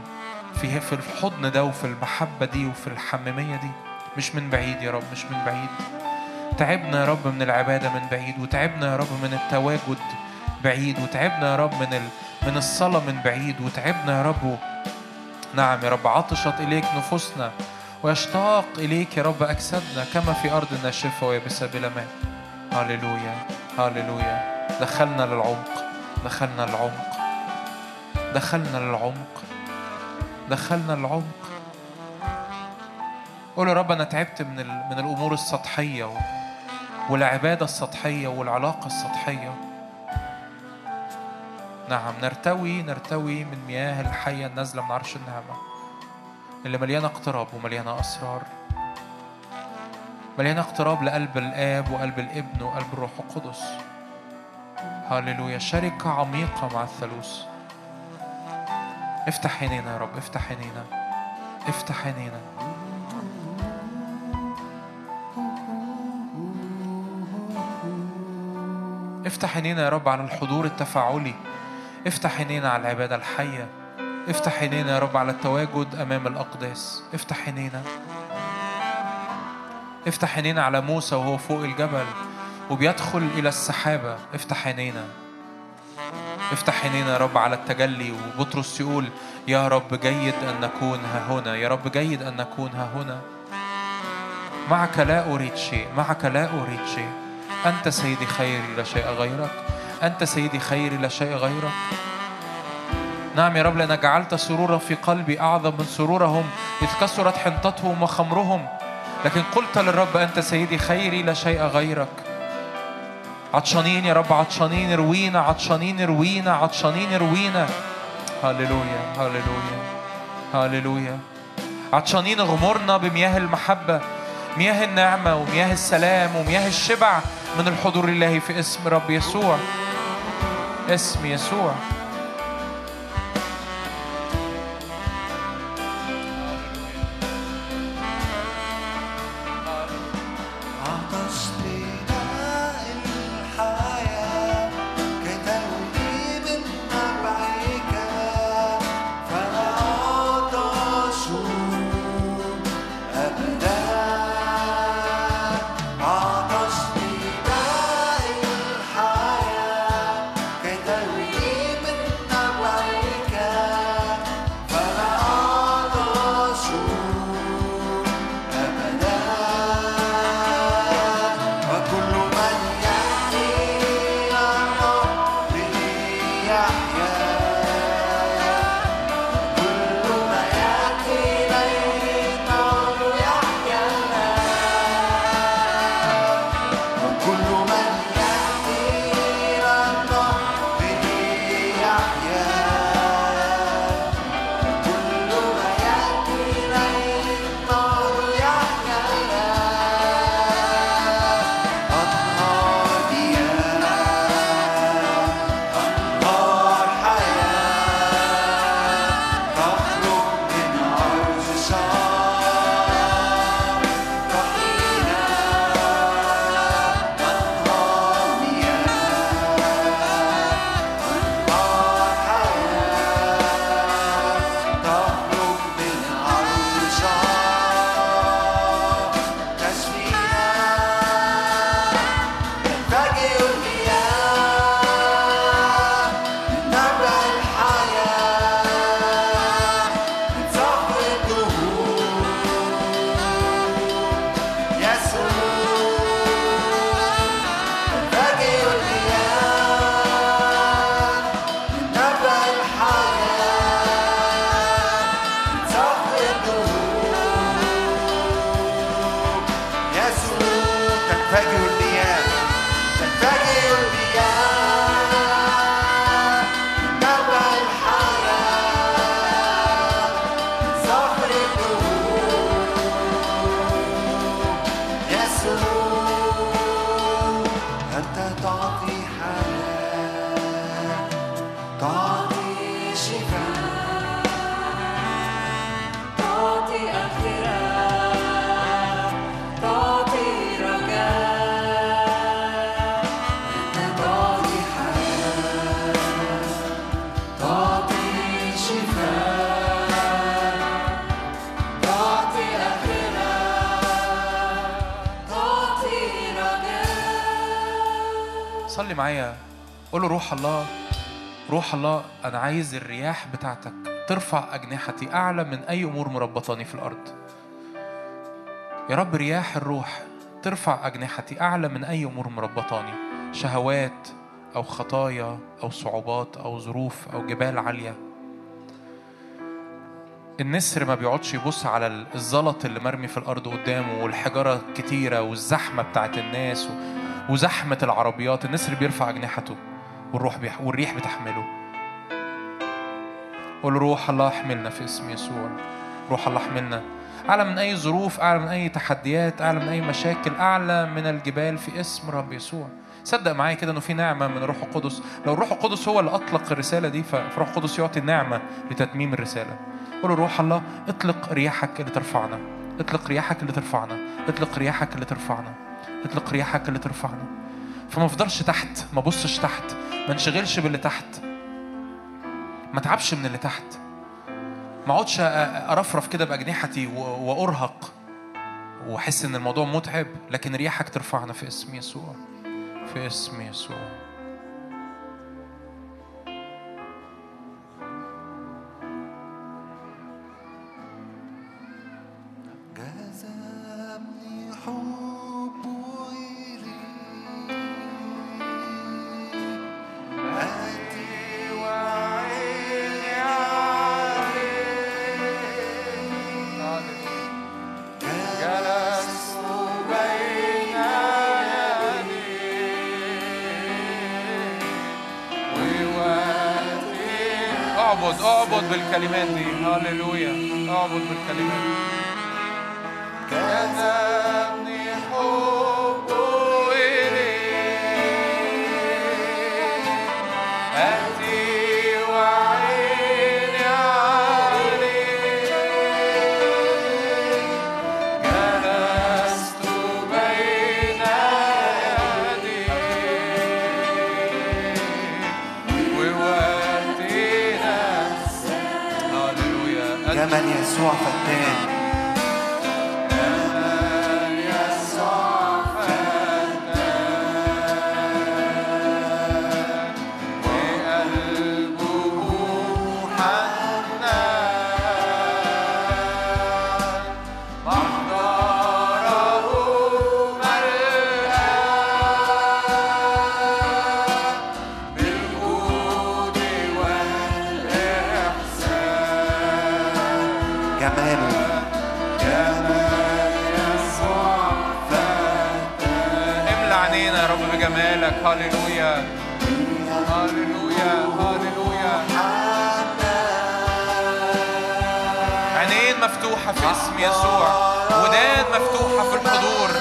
في في الحضن ده وفي المحبة دي وفي الحميمية دي. مش من بعيد يا رب مش من بعيد. تعبنا يا رب من العبادة من بعيد وتعبنا يا رب من التواجد بعيد وتعبنا يا رب من ال... من الصلاة من بعيد وتعبنا يا رب نعم يا رب عطشت إليك نفوسنا ويشتاق إليك يا رب أجسادنا كما في أرض ناشفة ويابسة بلا ماء هللويا هللويا. دخلنا للعمق دخلنا للعمق دخلنا للعمق دخلنا للعمق. قول يا رب أنا تعبت من من الأمور السطحية والعبادة السطحية والعلاقة السطحية. نعم نرتوي نرتوي من مياه الحية النازلة من عرش النعمة اللي مليانة اقتراب ومليانة أسرار. مليانة اقتراب لقلب الآب وقلب الابن وقلب الروح القدس. هللويا. شركة عميقة مع الثالوث. افتح عينينا يا رب افتح عينينا افتح عينينا. افتح عينينا يا رب على الحضور التفاعلي. افتح عينينا على العبادة الحية. افتح عينينا يا رب على التواجد أمام الأقداس. افتح عينينا. افتح عينينا على موسى وهو فوق الجبل وبيدخل إلى السحابة. افتح عينينا. افتح عينينا يا رب على التجلي. وبطرس يقول يا رب جيد أن نكون ها هنا. يا رب جيد أن نكون ها هنا. معك لا أريد شيء. معك لا أريد شيء. أنت سيدي خيري لا شيء غيرك. أنت سيدي خيري لا شيء غيرك نعم يا رب لأنك جعلت سرورا في قلبي أعظم من سرورهم إذ كسرت حنطتهم وخمرهم. لكن قلت للرب أنت سيدي خيري لا شيء غيرك. عطشانين يا رب عطشانين روينا عطشانين روينا عطشانين روينا. هللويا هللويا هللويا. عطشانين غمرنا بمياه المحبة مياه النعمة ومياه السلام ومياه الشبع من الحضور الإلهي في اسم رب يسوع. اسم يسوع صلي معايا قول روح الله روح الله أنا عايز الرياح بتاعتك ترفع أجنحتي أعلى من أي أمور مربطاني في الأرض. يا رب رياح الروح ترفع أجنحتي أعلى من أي أمور مربطاني شهوات أو خطايا أو صعوبات أو ظروف أو جبال عالية. النسر ما بيقعدش يبص على الزلط اللي مرمي في الأرض قدامه والحجارة الكتيرة والزحمة بتاعت الناس وزحمة العربيات النسر بيرفع أجنحته والروح بيح... والريح بتحمله. قول روح الله احملنا في اسم يسوع. روح الله احملنا. أعلى من أي ظروف أعلى من أي تحديات أعلى من أي مشاكل أعلى من الجبال في اسم رب يسوع. صدق معايا كده إنه في نعمة من الروح القدس. لو الروح القدس هو اللي أطلق الرسالة دي فالروح القدس يعطي النعمه لتتميم الرسالة. قول روح الله اطلق رياحك اللي ترفعنا. اطلق رياحك اللي ترفعنا. اطلق رياحك اللي ترفعنا. اطلق رياحك اللي ترفعنا فما افضلش تحت ما بصش تحت ما انشغلش باللي تحت. ما تعبش من اللي تحت. ما اقعدش أرفرف كده بأجنحتي وأرهق وأحس إن الموضوع متعب لكن رياحك ترفعنا في اسم يسوع في اسم يسوع. بالكلمات دي هللويا أعبد بالكلمات كتبني حب أهدي وعيني يسوع فتان يسوع. ودان مفتوحة في الحضور.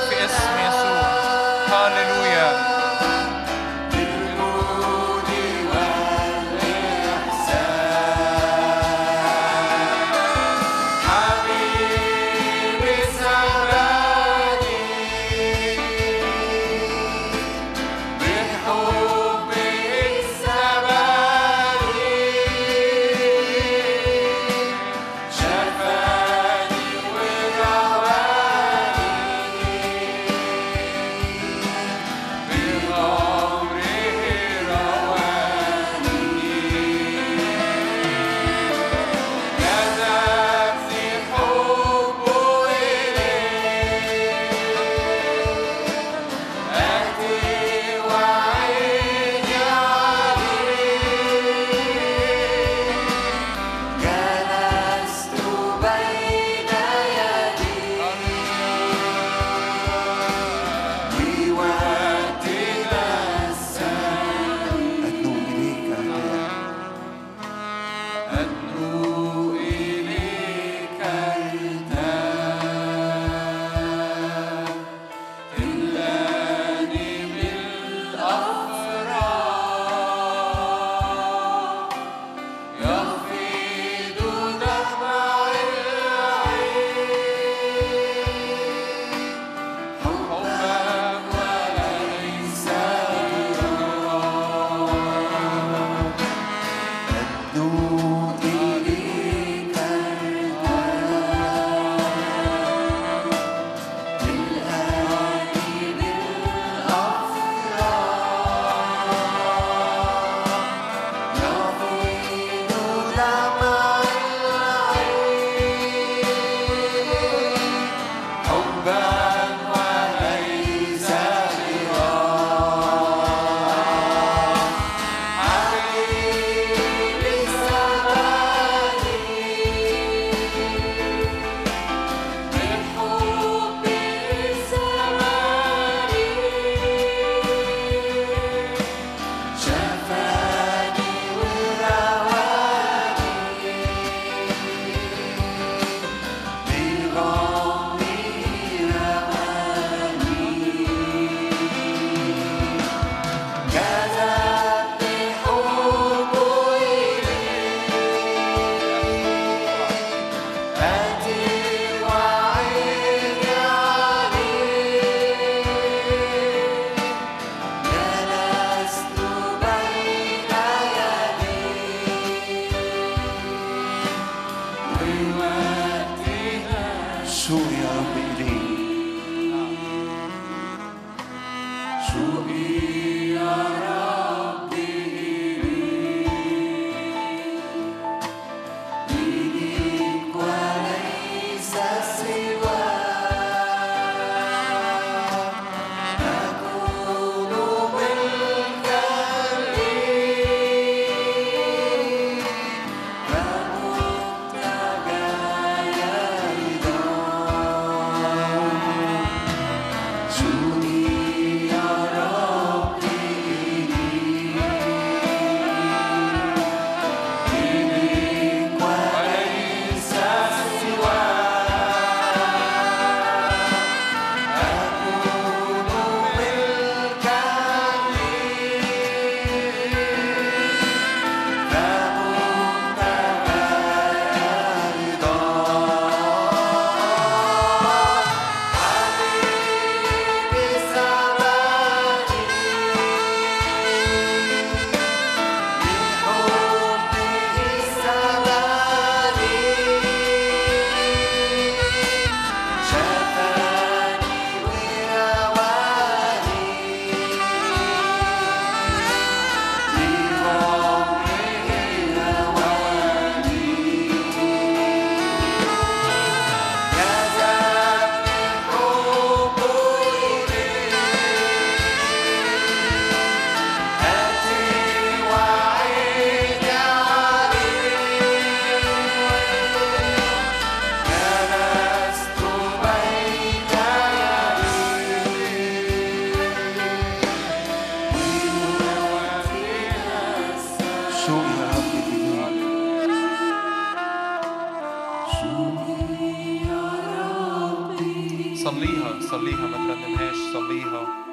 صليها صليها ما ترنمهاش صليها.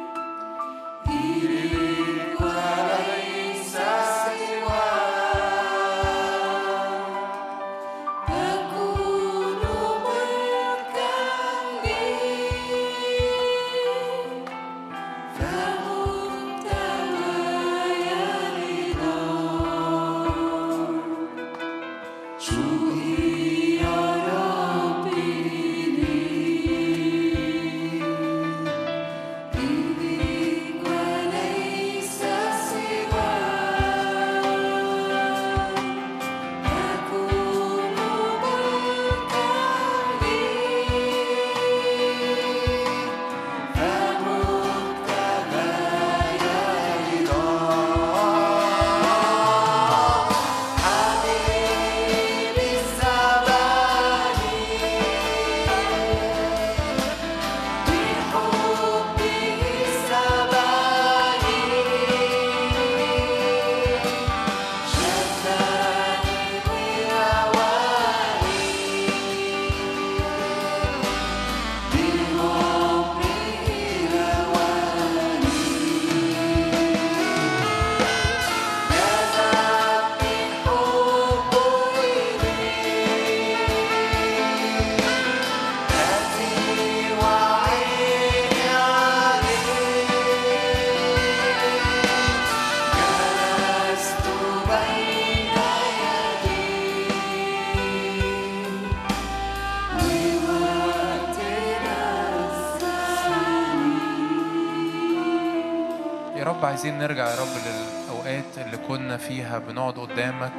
عايزين نرجع يا رب للأوقات اللي كنا فيها بنقعد قدامك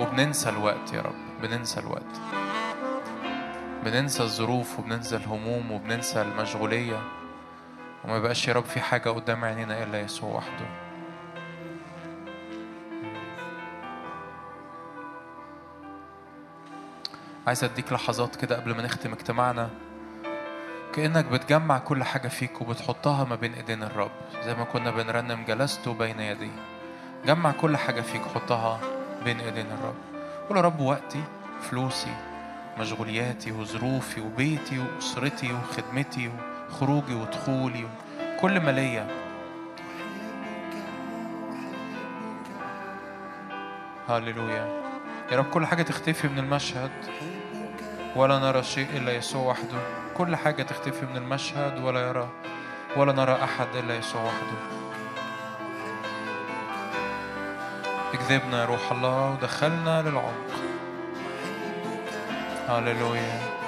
وبننسى الوقت يا رب بننسى الوقت. بننسى الظروف وبننسى الهموم وبننسى المشغولية. وما يبقاش يا رب في حاجة قدام عينينا إلا يسوع وحده. عايز أديك لحظات كده قبل ما نختم اجتماعنا. كأنك بتجمع كل حاجة فيك وبتحطها ما بين إيدين الرب زي ما كنا بنرنم جلست بين يديه. جمع كل حاجة فيك حطها بين إيدين الرب. قول يا رب وقتي فلوسي مشغولياتي وظروفي وبيتي وأسرتي وخدمتي وخروجي ودخولي كل ما ليا. هللويا. يا رب كل حاجة تختفي من المشهد ولا نرى شيء إلا يسوع وحده. كل حاجة تختفي من المشهد ولا يرى ولا نرى أحد إلا يسوع وحده. اكذبنا يا روح الله ودخلنا للعمق. هللويا.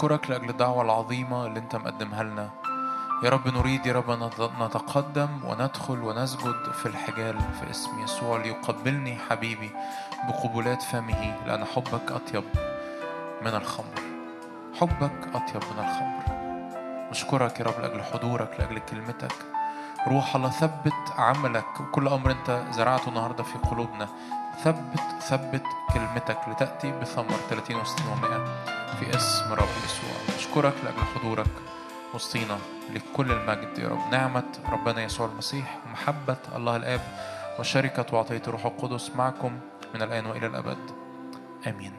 أتبعك يا رب نشكرك لأجل الدعوة العظيمة اللي أنت مقدمها لنا. يا رب نريد يا رب نتقدم وندخل ونسجد في الحجال في اسم يسوع ليقبلني حبيبي بقبلات فمه لأن حبك أطيب من الخمر. حبك أطيب من الخمر. نشكرك يا رب لأجل حضورك لأجل كلمتك. روح الله ثبت عملك. وكل أمر أنت زرعته النهاردة في قلوبنا. ثبت ثبت كلمتك لتأتي بثمر 30 و60 و100 في اسم رب يسوع. نشكرك لأجل حضورك وسطينا لكل المجد يا رب. نعمة ربنا يسوع المسيح ومحبة الله الآب وشركة وعطية الروح القدس معكم من الآن وإلى الأبد. آمين.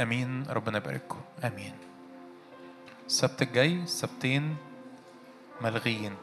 آمين. ربنا يبارككم. آمين. السبت الجاي السبتين ملغيين.